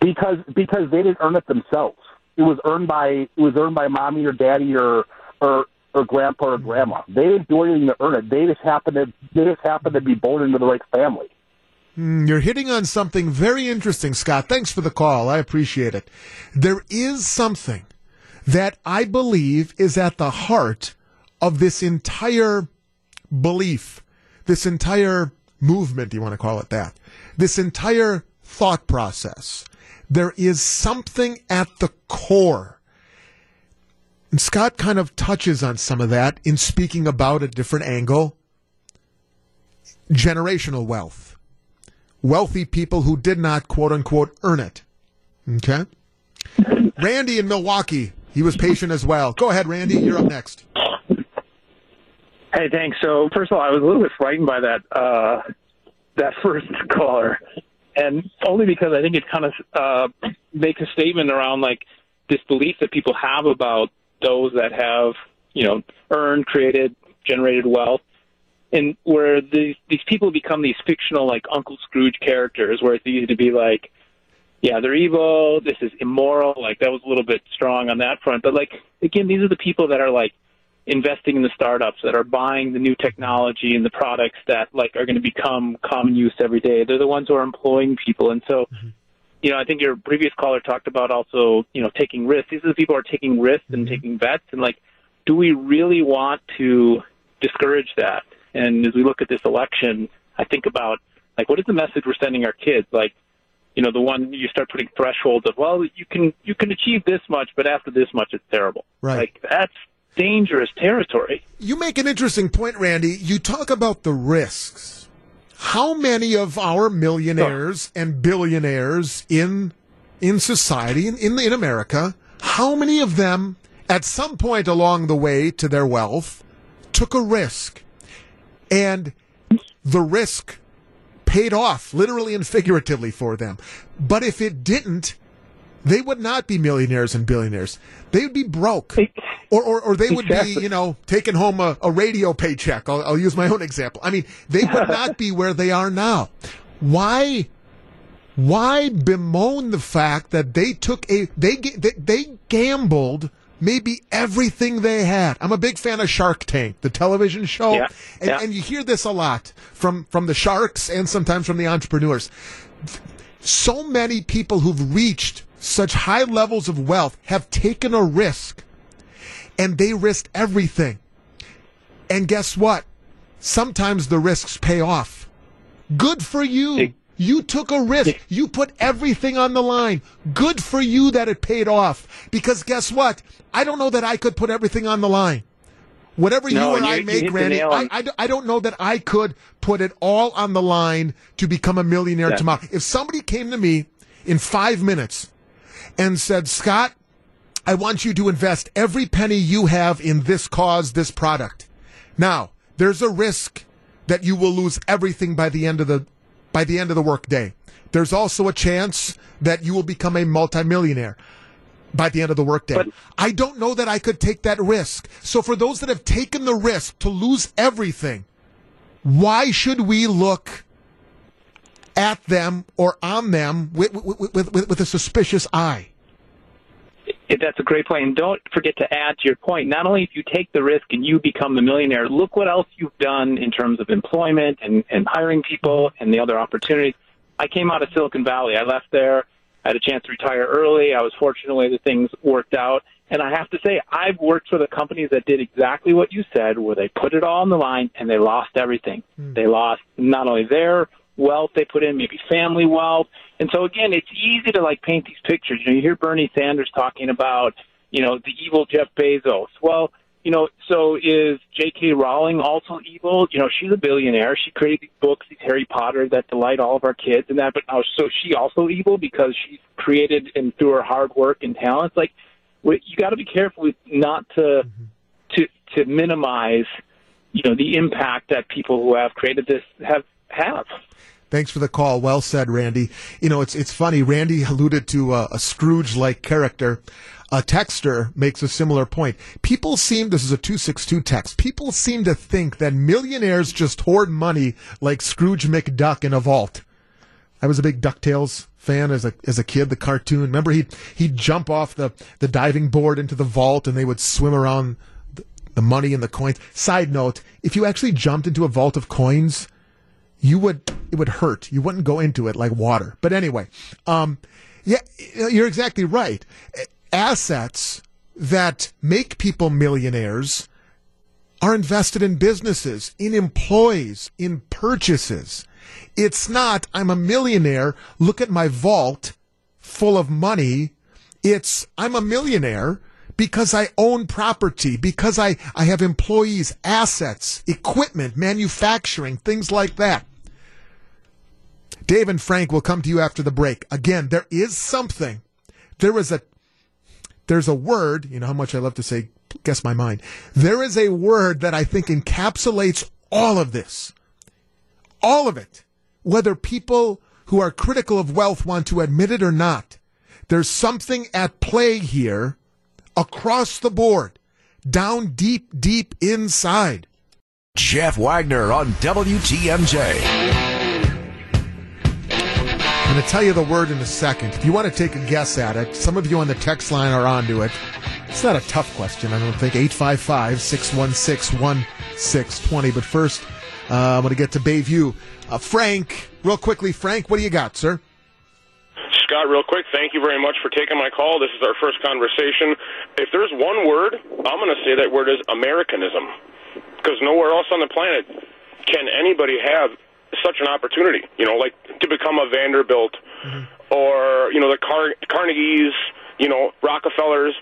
because because they didn't earn it themselves. It was earned by it was earned by mommy or daddy or or or grandpa or grandma. They didn't do anything to earn it. They just happened to they just happened to be born into the right family. Hmm, You're hitting on something very interesting, Scott. Thanks for the call. I appreciate it. There is something that I believe is at the heart of this entire belief, this entire movement, you want to call it that, this entire thought process. There is something at the core. And Scott kind of touches on some of that in speaking about a different angle generational wealth wealthy people who did not quote unquote earn it. Okay. Randy in Milwaukee, he was patient as well. Go ahead, Randy. You're up next. Hey, thanks. So first of all, I was a little bit frightened by that uh, that first caller, and only because I think it kind of uh, makes a statement around like this belief that people have about those that have you know earned, created, generated wealth, and where these these people become these fictional like Uncle Scrooge characters, where it's easy to be like, yeah, they're evil. This is immoral. Like that was a little bit strong on that front, but like again, these are the people that are like investing in the startups that are buying the new technology and the products that like are going to become common use every day. They're the ones who are employing people, and so. Mm-hmm. You know, I think your previous caller talked about also, you know, taking risks. These are the people who are taking risks and mm-hmm. taking bets. And like, do we really want to discourage that? And as we look at this election, I think about like, what is the message we're sending our kids? Like, you know, the one you start putting thresholds of, well, you can you can achieve this much, but after this much, it's terrible. Right. Like that's dangerous territory. You make an interesting point, Randy. You talk about the risks. How many of our millionaires and billionaires in in society in, in in America, how many of them at some point along the way to their wealth took a risk and the risk paid off literally and figuratively for them. But if it didn't, they would not be millionaires and billionaires. They would be broke. Or, or, or they would be, you know, taking home a, a radio paycheck. I'll, I'll use my own example. I mean, they would not be where they are now. Why, why bemoan the fact that they took a, they, they, they gambled maybe everything they had. I'm a big fan of Shark Tank, the television show. Yeah, And, yeah. and you hear this a lot from, from the sharks and sometimes from the entrepreneurs so many people who've reached such high levels of wealth have taken a risk and they risked everything. And guess what? Sometimes the risks pay off. Good for you. You took a risk. You put everything on the line. Good for you that it paid off. Because guess what? I don't know that I could put everything on the line. Whatever No, you and I make, Randy, I, I, I don't know that I could put it all on the line to become a millionaire Yeah. tomorrow. If somebody came to me in five minutes and said, Scott, I want you to invest every penny you have in this cause, this product. Now, there's a risk that you will lose everything by the end of the by the end of the workday. There's also a chance that you will become a multimillionaire by the end of the workday. I don't know that I could take that risk. So for those that have taken the risk to lose everything, why should we look at them or on them with, with, with, with, with a suspicious eye? That's a great point. And don't forget to add to your point, not only if you take the risk and you become the millionaire, look what else you've done in terms of employment and, and hiring people and the other opportunities. I came out of Silicon Valley. I left there. I had a chance to retire early. I was fortunate the things worked out. And I have to say, I've worked for the companies that did exactly what you said, where they put it all on the line and they lost everything. Hmm. They lost not only their wealth they put in, maybe family wealth. And so again, it's easy to like paint these pictures. You know, you hear Bernie Sanders talking about, you know, the evil Jeff Bezos. Well, you know, so is J.K. Rowling also evil? You know, she's a billionaire. She created these books, these Harry Potter that delight all of our kids and that. But now, so she also evil because she's created and through her hard work and talents. Like, you got to be careful with not to mm-hmm. to to minimize, you know, the impact that people who have created this have have. Thanks for the call. Well said, Randy. You know, it's it's funny. Randy alluded to a, a Scrooge-like character. A texter makes a similar point. People seem this is a two six two text. People seem to think that millionaires just hoard money like Scrooge McDuck in a vault. I was a big Ducktales fan as a as a kid. The cartoon. Remember, he he'd jump off the the diving board into the vault, and they would swim around the, the money and the coins. Side note: If you actually jumped into a vault of coins, you would it would hurt. You wouldn't go into it like water. But anyway, um, yeah, you're exactly right. Assets that make people millionaires are invested in businesses, in employees, in purchases. It's not, I'm a millionaire, look at my vault full of money. It's, I'm a millionaire because I own property, because I, I have employees, assets, equipment, manufacturing, things like that. Dave and Frank will come to you after the break. Again, there is something. There is a there's a word, you know how much I love to say guess my mind. There is a word that I think encapsulates all of this. All of it. Whether people who are critical of wealth want to admit it or not. There's something at play here across the board, down deep, deep inside. Jeff Wagner on WTMJ. I'm going to tell you the word in a second. If you want to take a guess at it, some of you on the text line are onto it. It's not a tough question, I don't think. 855 616 1620. But first, uh, I'm going to get to Bayview. Uh, Frank, real quickly, Frank, what do you got, sir? Scott, real quick, thank you very much for taking my call. This is our first conversation. If there's one word, I'm going to say that word is Americanism. Because nowhere else on the planet can anybody have such an opportunity, you know, like to become a Vanderbilt mm-hmm. or, you know, the Car- Carnegies, you know, Rockefellers.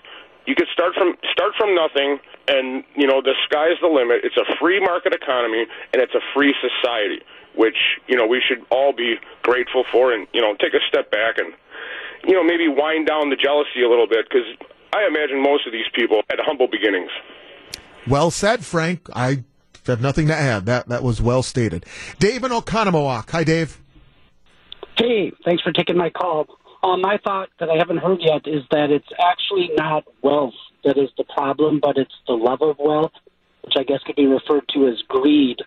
You could start from start from nothing and, you know, the sky's the limit. It's a free market economy and it's a free society, which, you know, we should all be grateful for and, you know, take a step back and you know, maybe wind down the jealousy a little bit because I imagine most of these people had humble beginnings. Well said, Frank. I have nothing to add. That that was well stated. Dave in Oconomowoc. Hi, Dave. Hey, thanks for taking my call. Um, my thought that I haven't heard yet is that it's actually not wealth that is the problem, but it's the love of wealth, which I guess could be referred to as greed.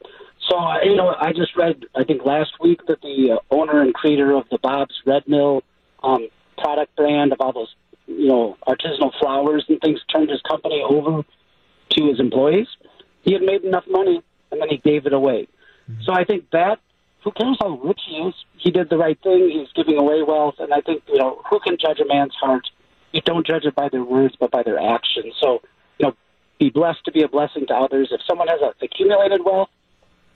So, uh, you know, I just read, I think last week, that the uh, owner and creator of the Bob's Red Mill um, product brand of all those, you know, artisanal flours and things turned his company over to his employees. He had made enough money, and then he gave it away. So I think that who cares how rich he is? He did the right thing. He's giving away wealth, and I think you know who can judge a man's heart? You don't judge it by their words, but by their actions. So you know, be blessed to be a blessing to others. If someone has accumulated wealth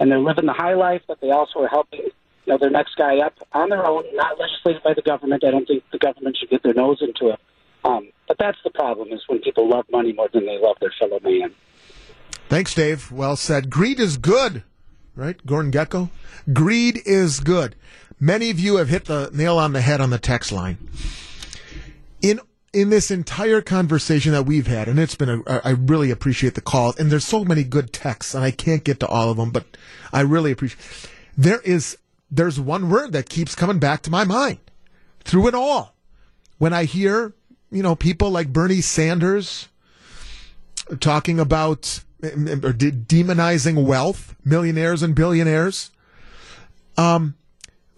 and they're living the high life, but they also are helping you know their next guy up on their own, not legislated by the government. I don't think the government should get their nose into it. Um, but that's the problem: is when people love money more than they love their fellow man. Thanks, Dave. Well said. Greed is good, right? Gordon Gekko. Greed is good. Many of you have hit the nail on the head on the text line. In in this entire conversation that we've had, and it's been a, I really appreciate the call, and there's so many good texts, and I can't get to all of them, but I really appreciate. There is there's one word that keeps coming back to my mind through it all. When I hear, you know, people like Bernie Sanders talking about or de- demonizing wealth, millionaires and billionaires. Um,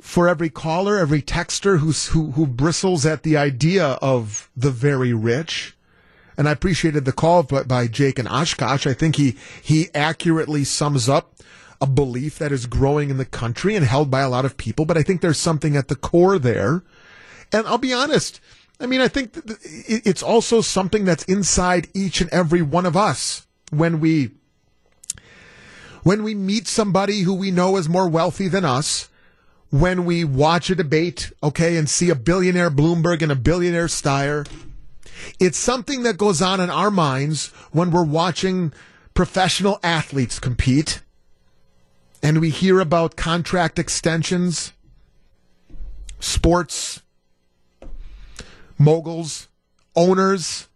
for every caller, every texter who's, who who bristles at the idea of the very rich, and I appreciated the call by, by Jake and Oshkosh. I think he he accurately sums up a belief that is growing in the country and held by a lot of people. But I think there's something at the core there, and I'll be honest. I mean, I think th- th- it's also something that's inside each and every one of us when we when we meet somebody who we know is more wealthy than us, when we watch a debate, okay, and see a billionaire Bloomberg and a billionaire Steyer, It's something that goes on in our minds when we're watching professional athletes compete and we hear about contract extensions, sports, moguls, owners.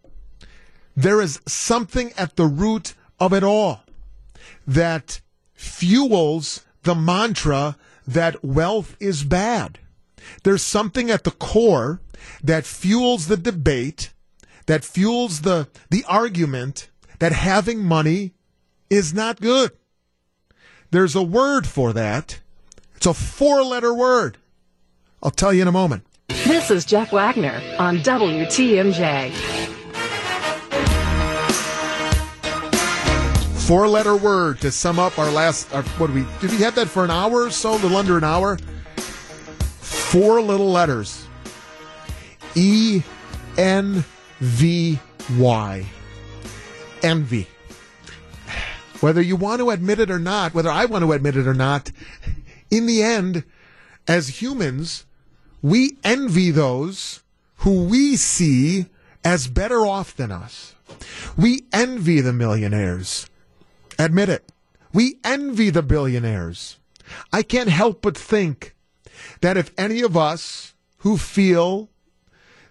There is something at the root of it all that fuels the mantra that wealth is bad. There's something at the core that fuels the debate, that fuels the, the argument that having money is not good. There's a word for that. It's a four letter word. I'll tell you in a moment. This is Jeff Wagner on WTMJ. Four letter word to sum up our last, our, what do we, did we have that for an hour or so? A little under an hour? Four little letters. E N V Y. Envy. Whether you want to admit it or not, whether I want to admit it or not, in the end, as humans, we envy those who we see as better off than us. We envy the millionaires. Admit it. We envy the billionaires. I can't help but think that if any of us who feel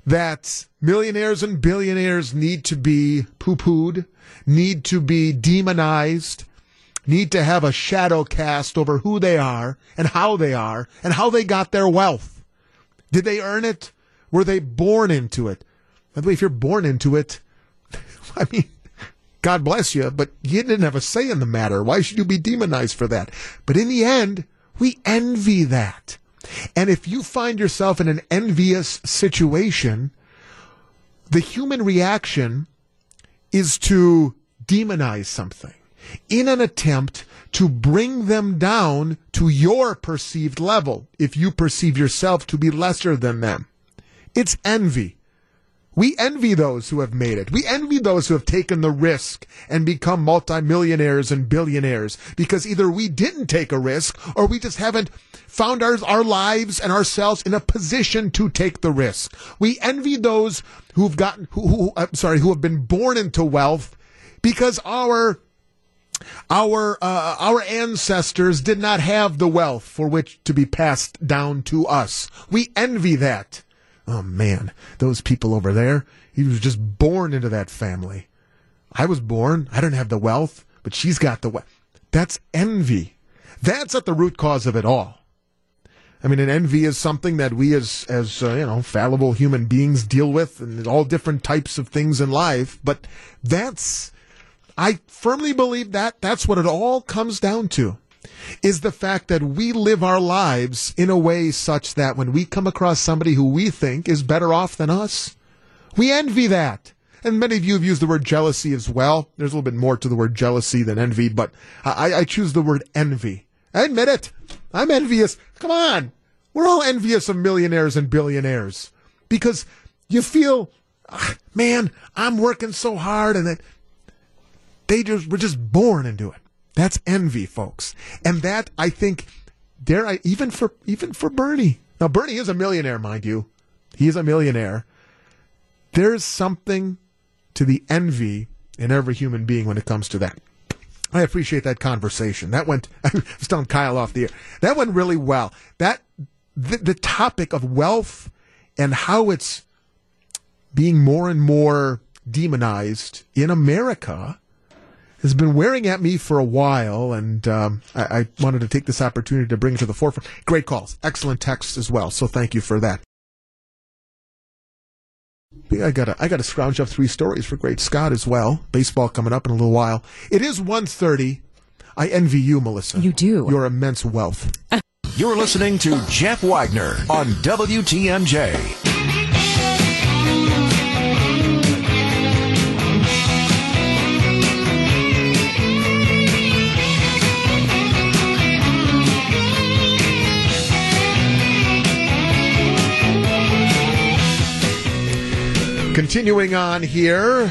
that millionaires and billionaires need to be poo pooed, need to be demonized, need to have a shadow cast over who they are and how they are and how they got their wealth. Did they earn it? Were they born into it? By the way, if you're born into it, I mean, God bless you, but you didn't have a say in the matter. Why should you be demonized for that? But in the end, we envy that. And if you find yourself in an envious situation, the human reaction is to demonize something in an attempt to bring them down to your perceived level if you perceive yourself to be lesser than them. It's envy. We envy those who have made it. We envy those who have taken the risk and become multimillionaires and billionaires because either we didn't take a risk or we just haven't found our, our lives and ourselves in a position to take the risk. We envy those who've gotten, who, who I'm sorry, who have been born into wealth because our our uh, our ancestors did not have the wealth for which to be passed down to us. We envy that. Oh man, those people over there, he was just born into that family. I was born, I didn't have the wealth, but she's got the wealth. That's envy. That's at the root cause of it all. I mean, an envy is something that we as, as, uh, you know, fallible human beings deal with and all different types of things in life. But that's, I firmly believe that that's what it all comes down to is the fact that we live our lives in a way such that when we come across somebody who we think is better off than us, we envy that. And many of you have used the word jealousy as well. There's a little bit more to the word jealousy than envy, but I, I choose the word envy. I admit it. I'm envious. Come on. We're all envious of millionaires and billionaires because you feel, ah, man, I'm working so hard and that they just were just born into it. That's envy, folks. And that I think dare I even for even for Bernie. Now Bernie is a millionaire, mind you. He is a millionaire. There's something to the envy in every human being when it comes to that. I appreciate that conversation. That went I was telling Kyle off the air. That went really well. That the, the topic of wealth and how it's being more and more demonized in America has been wearing at me for a while, and um, I, I, wanted to take this opportunity to bring it to the forefront. Great calls, excellent texts as well. So thank you for that. I got to I got to scrounge up three stories for Great Scott as well. Baseball coming up in a little while. It is 1.30. I envy you, Melissa. You do. Your immense wealth. You're listening to Jeff Wagner on WTMJ. Continuing on here.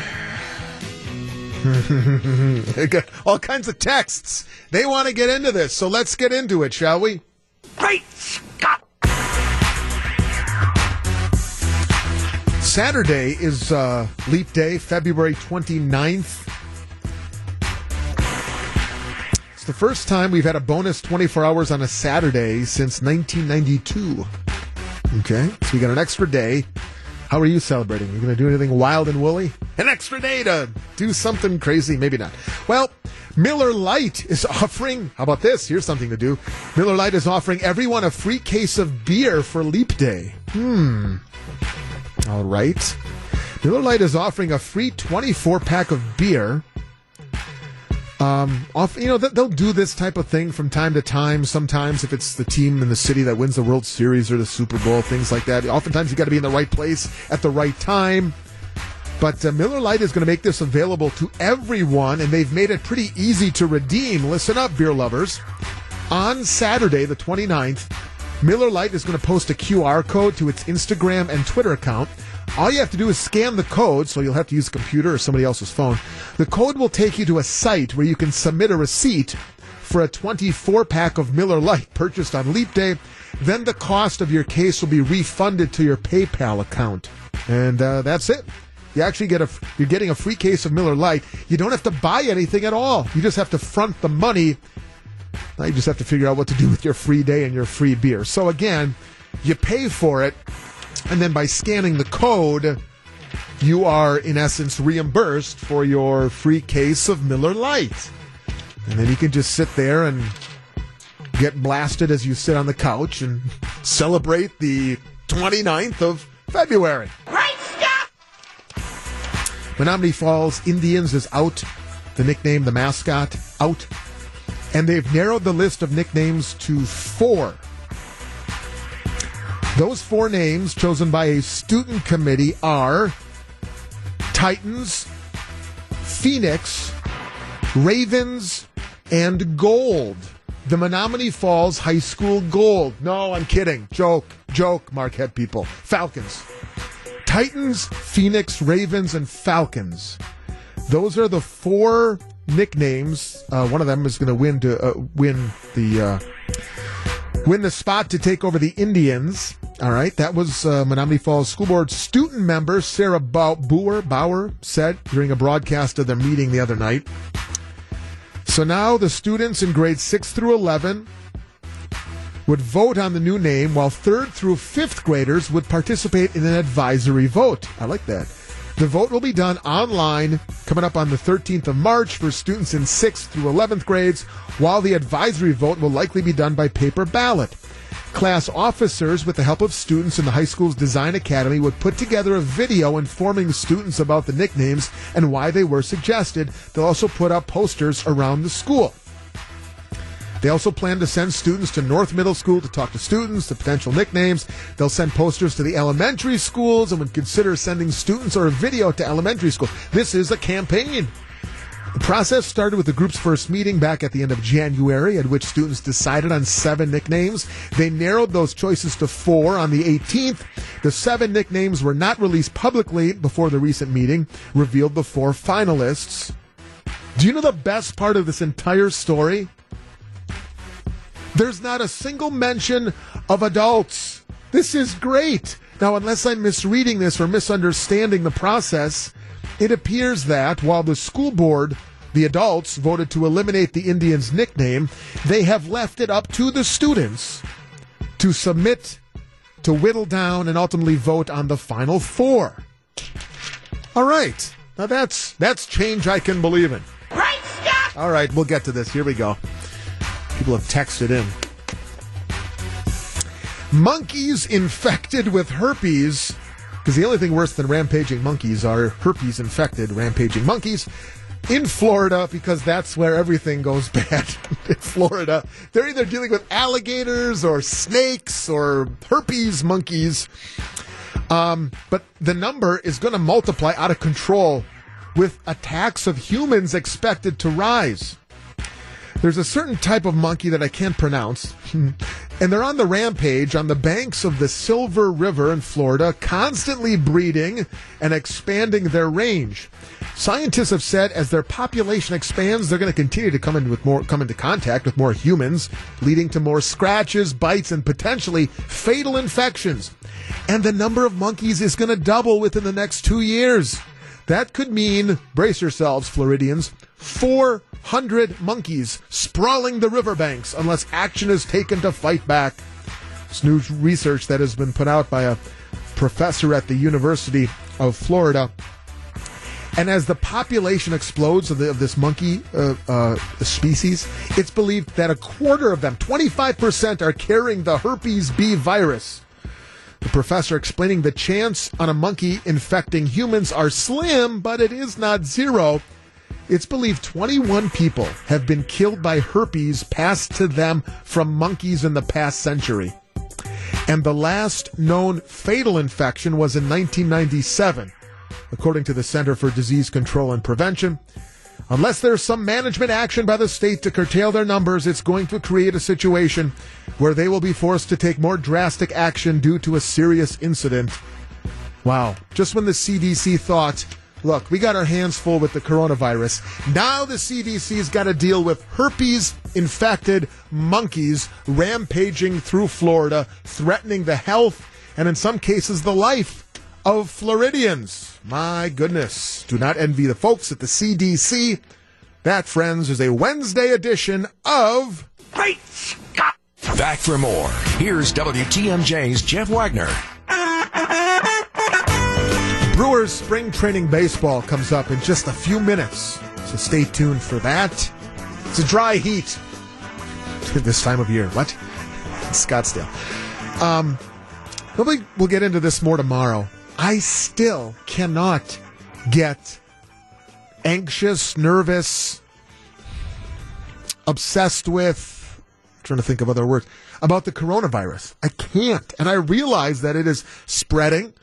all kinds of texts. They want to get into this, so let's get into it, shall we? Great Scott! Saturday is uh, Leap Day, February 29th. It's the first time we've had a bonus 24 hours on a Saturday since 1992. Okay, so we got an extra day. How are you celebrating? You going to do anything wild and woolly? An extra day to do something crazy? Maybe not. Well, Miller Lite is offering, how about this? Here's something to do. Miller Lite is offering everyone a free case of beer for Leap Day. Hmm. All right. Miller Lite is offering a free 24 pack of beer. Um, off, you know, they'll do this type of thing from time to time. Sometimes, if it's the team in the city that wins the World Series or the Super Bowl, things like that. Oftentimes, you got to be in the right place at the right time. But uh, Miller Lite is going to make this available to everyone, and they've made it pretty easy to redeem. Listen up, beer lovers. On Saturday, the 29th, Miller Lite is going to post a QR code to its Instagram and Twitter account. All you have to do is scan the code, so you'll have to use a computer or somebody else's phone. The code will take you to a site where you can submit a receipt for a 24 pack of Miller Lite purchased on Leap Day. Then the cost of your case will be refunded to your PayPal account. And uh, that's it. You actually get a you're getting a free case of Miller Lite. You don't have to buy anything at all. You just have to front the money. Now you just have to figure out what to do with your free day and your free beer. So again, you pay for it, and then by scanning the code, you are in essence reimbursed for your free case of Miller Lite. And then you can just sit there and get blasted as you sit on the couch and celebrate the 29th of February. Great stuff! Menomonee Falls Indians is out. The nickname, the mascot, out. And they've narrowed the list of nicknames to four. Those four names, chosen by a student committee, are Titans, Phoenix, Ravens, and Gold. The Menomonee Falls High School Gold. No, I'm kidding. Joke. Joke, Marquette people. Falcons. Titans, Phoenix, Ravens, and Falcons. Those are the four nicknames. Uh, one of them is going to win to uh, win the uh, win the spot to take over the Indians. All right, that was uh, Menomonee Falls School Board student member Sarah Bauer, Bauer said during a broadcast of their meeting the other night. So now the students in grades six through eleven would vote on the new name, while third through fifth graders would participate in an advisory vote. I like that. The vote will be done online coming up on the 13th of March for students in 6th through 11th grades, while the advisory vote will likely be done by paper ballot. Class officers, with the help of students in the high school's design academy, would put together a video informing students about the nicknames and why they were suggested. They'll also put up posters around the school. They also plan to send students to North Middle School to talk to students, the potential nicknames. They'll send posters to the elementary schools and would consider sending students or a video to elementary school. This is a campaign. The process started with the group's first meeting back at the end of January, at which students decided on seven nicknames. They narrowed those choices to four on the 18th. The seven nicknames were not released publicly before the recent meeting, revealed the four finalists. Do you know the best part of this entire story? There's not a single mention of adults. This is great. Now, unless I'm misreading this or misunderstanding the process, it appears that while the school board, the adults, voted to eliminate the Indians' nickname, they have left it up to the students to submit, to whittle down, and ultimately vote on the final four. All right. Now that's that's change I can believe in. Right, Scott. All right, we'll get to this. Here we go. People have texted in. Monkeys infected with herpes, because the only thing worse than rampaging monkeys are herpes infected rampaging monkeys in Florida, because that's where everything goes bad in Florida. They're either dealing with alligators or snakes or herpes monkeys. Um, but the number is going to multiply out of control with attacks of humans expected to rise. There's a certain type of monkey that I can't pronounce, and they're on the rampage on the banks of the Silver River in Florida, constantly breeding and expanding their range. Scientists have said as their population expands, they're going to continue to come in with more, come into contact with more humans, leading to more scratches, bites, and potentially fatal infections. and the number of monkeys is going to double within the next two years. That could mean, brace yourselves, Floridians, 400 monkeys sprawling the riverbanks unless action is taken to fight back. It's new research that has been put out by a professor at the University of Florida. And as the population explodes of, the, of this monkey uh, uh, species, it's believed that a quarter of them, 25%, are carrying the herpes B virus. The professor explaining the chance on a monkey infecting humans are slim, but it is not zero. It's believed 21 people have been killed by herpes passed to them from monkeys in the past century. And the last known fatal infection was in 1997, according to the Center for Disease Control and Prevention. Unless there's some management action by the state to curtail their numbers, it's going to create a situation where they will be forced to take more drastic action due to a serious incident. Wow. Just when the CDC thought, look, we got our hands full with the coronavirus, now the CDC's got to deal with herpes infected monkeys rampaging through Florida, threatening the health and in some cases the life of Floridians. My goodness. Do not envy the folks at the CDC. That, friends, is a Wednesday edition of Great Scott! Back for more. Here's WTMJ's Jeff Wagner. Brewers spring training baseball comes up in just a few minutes, so stay tuned for that. It's a dry heat this time of year. What? Scottsdale. Um, probably we'll get into this more tomorrow. I still cannot get anxious, nervous, obsessed with, trying to think of other words, about the coronavirus. I can't. And I realize that it is spreading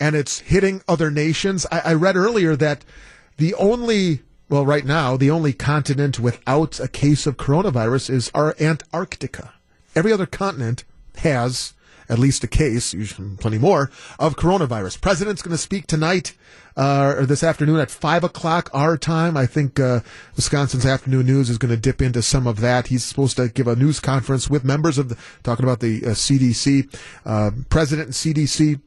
and it's hitting other nations. I, I read earlier that the only, well, right now, the only continent without a case of coronavirus is our Antarctica. Every other continent has at least a case, usually plenty more, of coronavirus. President's going to speak tonight uh, or this afternoon at five o'clock our time. I think uh, Wisconsin's afternoon news is going to dip into some of that. He's supposed to give a news conference with members of the talking about the uh, CDC, uh, President and CDC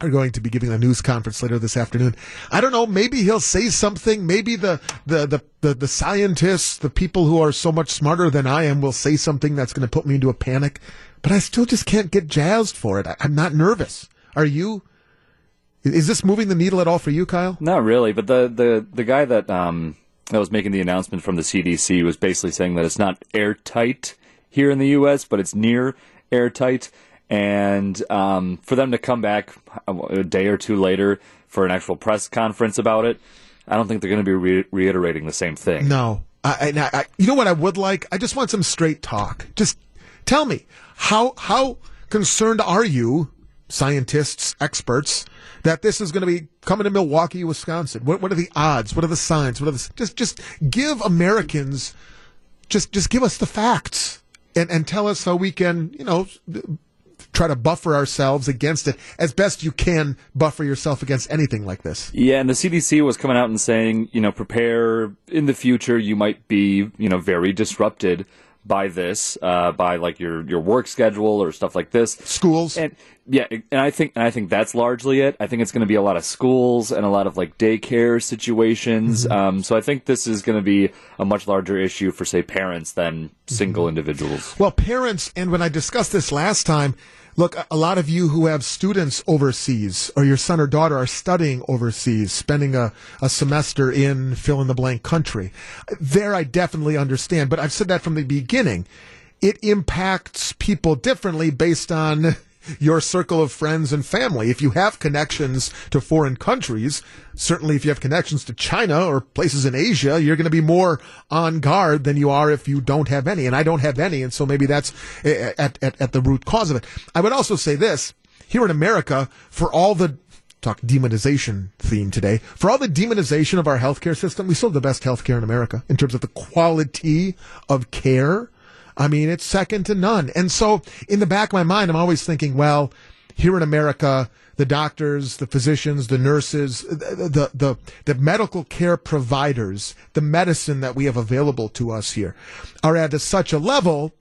are going to be giving a news conference later this afternoon. I don't know. Maybe he'll say something. Maybe the, the, the, the, the scientists, the people who are so much smarter than I am will say something that's going to put me into a panic. But I still just can't get jazzed for it. I, I'm not nervous. Are you? Is this moving the needle at all for you, Kyle? Not really, but the the the guy that um that was making the announcement from the CDC was basically saying that it's not airtight here in the U.S., but it's near airtight. And um, for them to come back a day or two later for an actual press conference about it, I don't think they're going to be re- reiterating the same thing. No. I, I, I, you know what I would like? I just want some straight talk. Just tell me how how concerned are you, scientists, experts, that this is going to be coming to Milwaukee, Wisconsin? What, what are the odds? What are the signs? What are the just just give Americans just just give us the facts and and tell us how we can you know try to buffer ourselves against it as best you can buffer yourself against anything like this. Yeah, and the CDC was coming out and saying, you know, prepare in the future you might be, you know, very disrupted by this, uh, by like your your work schedule or stuff like this. Schools. And yeah, and I think and I think that's largely it. I think it's going to be a lot of schools and a lot of like daycare situations. Mm-hmm. Um, so I think this is going to be a much larger issue for say parents than single Mm-hmm. individuals. Well, parents, and when I discussed this last time, look, a- lot of you who have students overseas or your son or daughter are studying overseas, spending a, a semester in fill in the blank country. There, I definitely understand, but I've said that from the beginning. It impacts people differently based on your circle of friends and family. If you have connections to foreign countries, certainly if you have connections to China or places in Asia, you're going to be more on guard than you are if you don't have any. And I don't have any. And so maybe that's eh, at, at, at the root cause of it. I would also say this here in America, for all the talk demonization theme today. For all the demonization of our healthcare system, we still have the best healthcare in America in terms of the quality of care. I mean, it's second to none. And so in the back of my mind, I'm always thinking, well, here in America, the doctors, the physicians, the nurses, the, the, the, the medical care providers, the medicine that we have available to us here are at a, such a level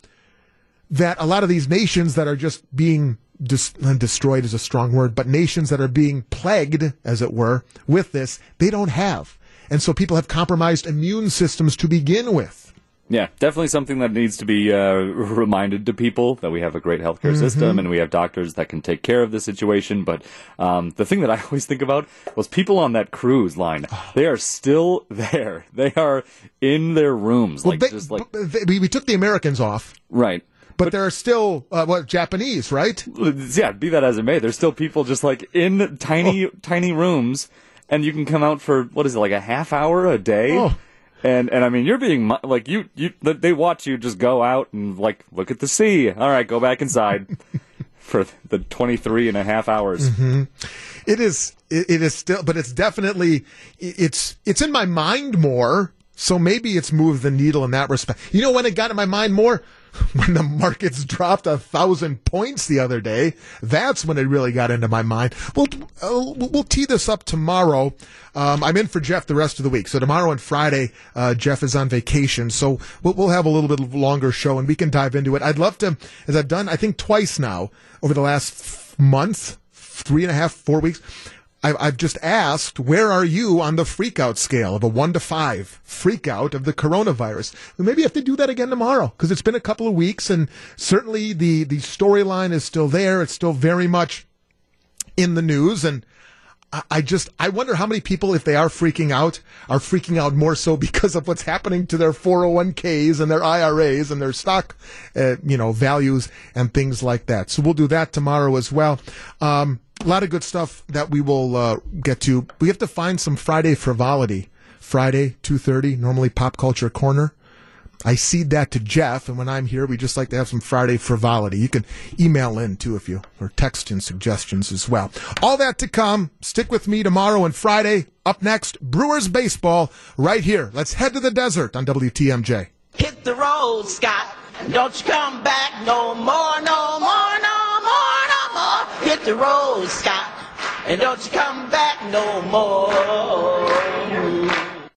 that a lot of these nations that are just being dis- destroyed is a strong word, but nations that are being plagued, as it were, with this, they don't have. And so people have compromised immune systems to begin with. Yeah, definitely something that needs to be uh, reminded to people that we have a great healthcare Mhm. system and we have doctors that can take care of the situation. But um, the thing that I always think about was people on that cruise line. They are still there. They are in their rooms, Well, like they- just like b- we, we took the Americans off. right. But, there are still, uh, what, Japanese, right? Yeah, be that as it may, there's still people just like in tiny, Oh. tiny rooms, and you can come out for what is it, like a half hour a day? Oh. And and I mean, you're being like you you they watch you just go out and like look at the sea. All right, go back inside for the 23 and a half hours. hmm It is. It, it is still, but it's definitely. It's it's in my mind more. So maybe it's moved the needle in that respect. You know when it got in my mind more when the markets dropped a thousand points the other day. That's when it really got into my mind. We'll uh, we'll tee this up tomorrow. Um, I'm in for Jeff the rest of the week. So tomorrow and Friday, uh, Jeff is on vacation. So we'll, we'll have a little bit longer show and we can dive into it. I'd love to, as I've done, I think twice now over the last month, three and a half, four weeks. I've, I've just asked, where are you on the freakout scale of a one to five freakout of the coronavirus? Maybe I have to do that again tomorrow because it's been a couple of weeks and certainly the, the storyline is still there. It's still very much in the news and I- just I wonder how many people, if they are freaking out, are freaking out more so because of what's happening to their 401ks and their IRAs and their stock, uh, you know, values and things like that. So we'll do that tomorrow as well. Um, a lot of good stuff that we will uh, get to. We have to find some Friday frivolity. Friday, two thirty, normally pop culture corner. I cede that to Jeff, and when I'm here, we just like to have some Friday frivolity. You can email in too if you, or text in suggestions as well. All that to come. Stick with me tomorrow and Friday. Up next, Brewers baseball right here. Let's head to the desert on WTMJ. Hit the road, Scott. Don't you come back no more, no more, no more, no more. Hit the road, Scott. And don't you come back no more.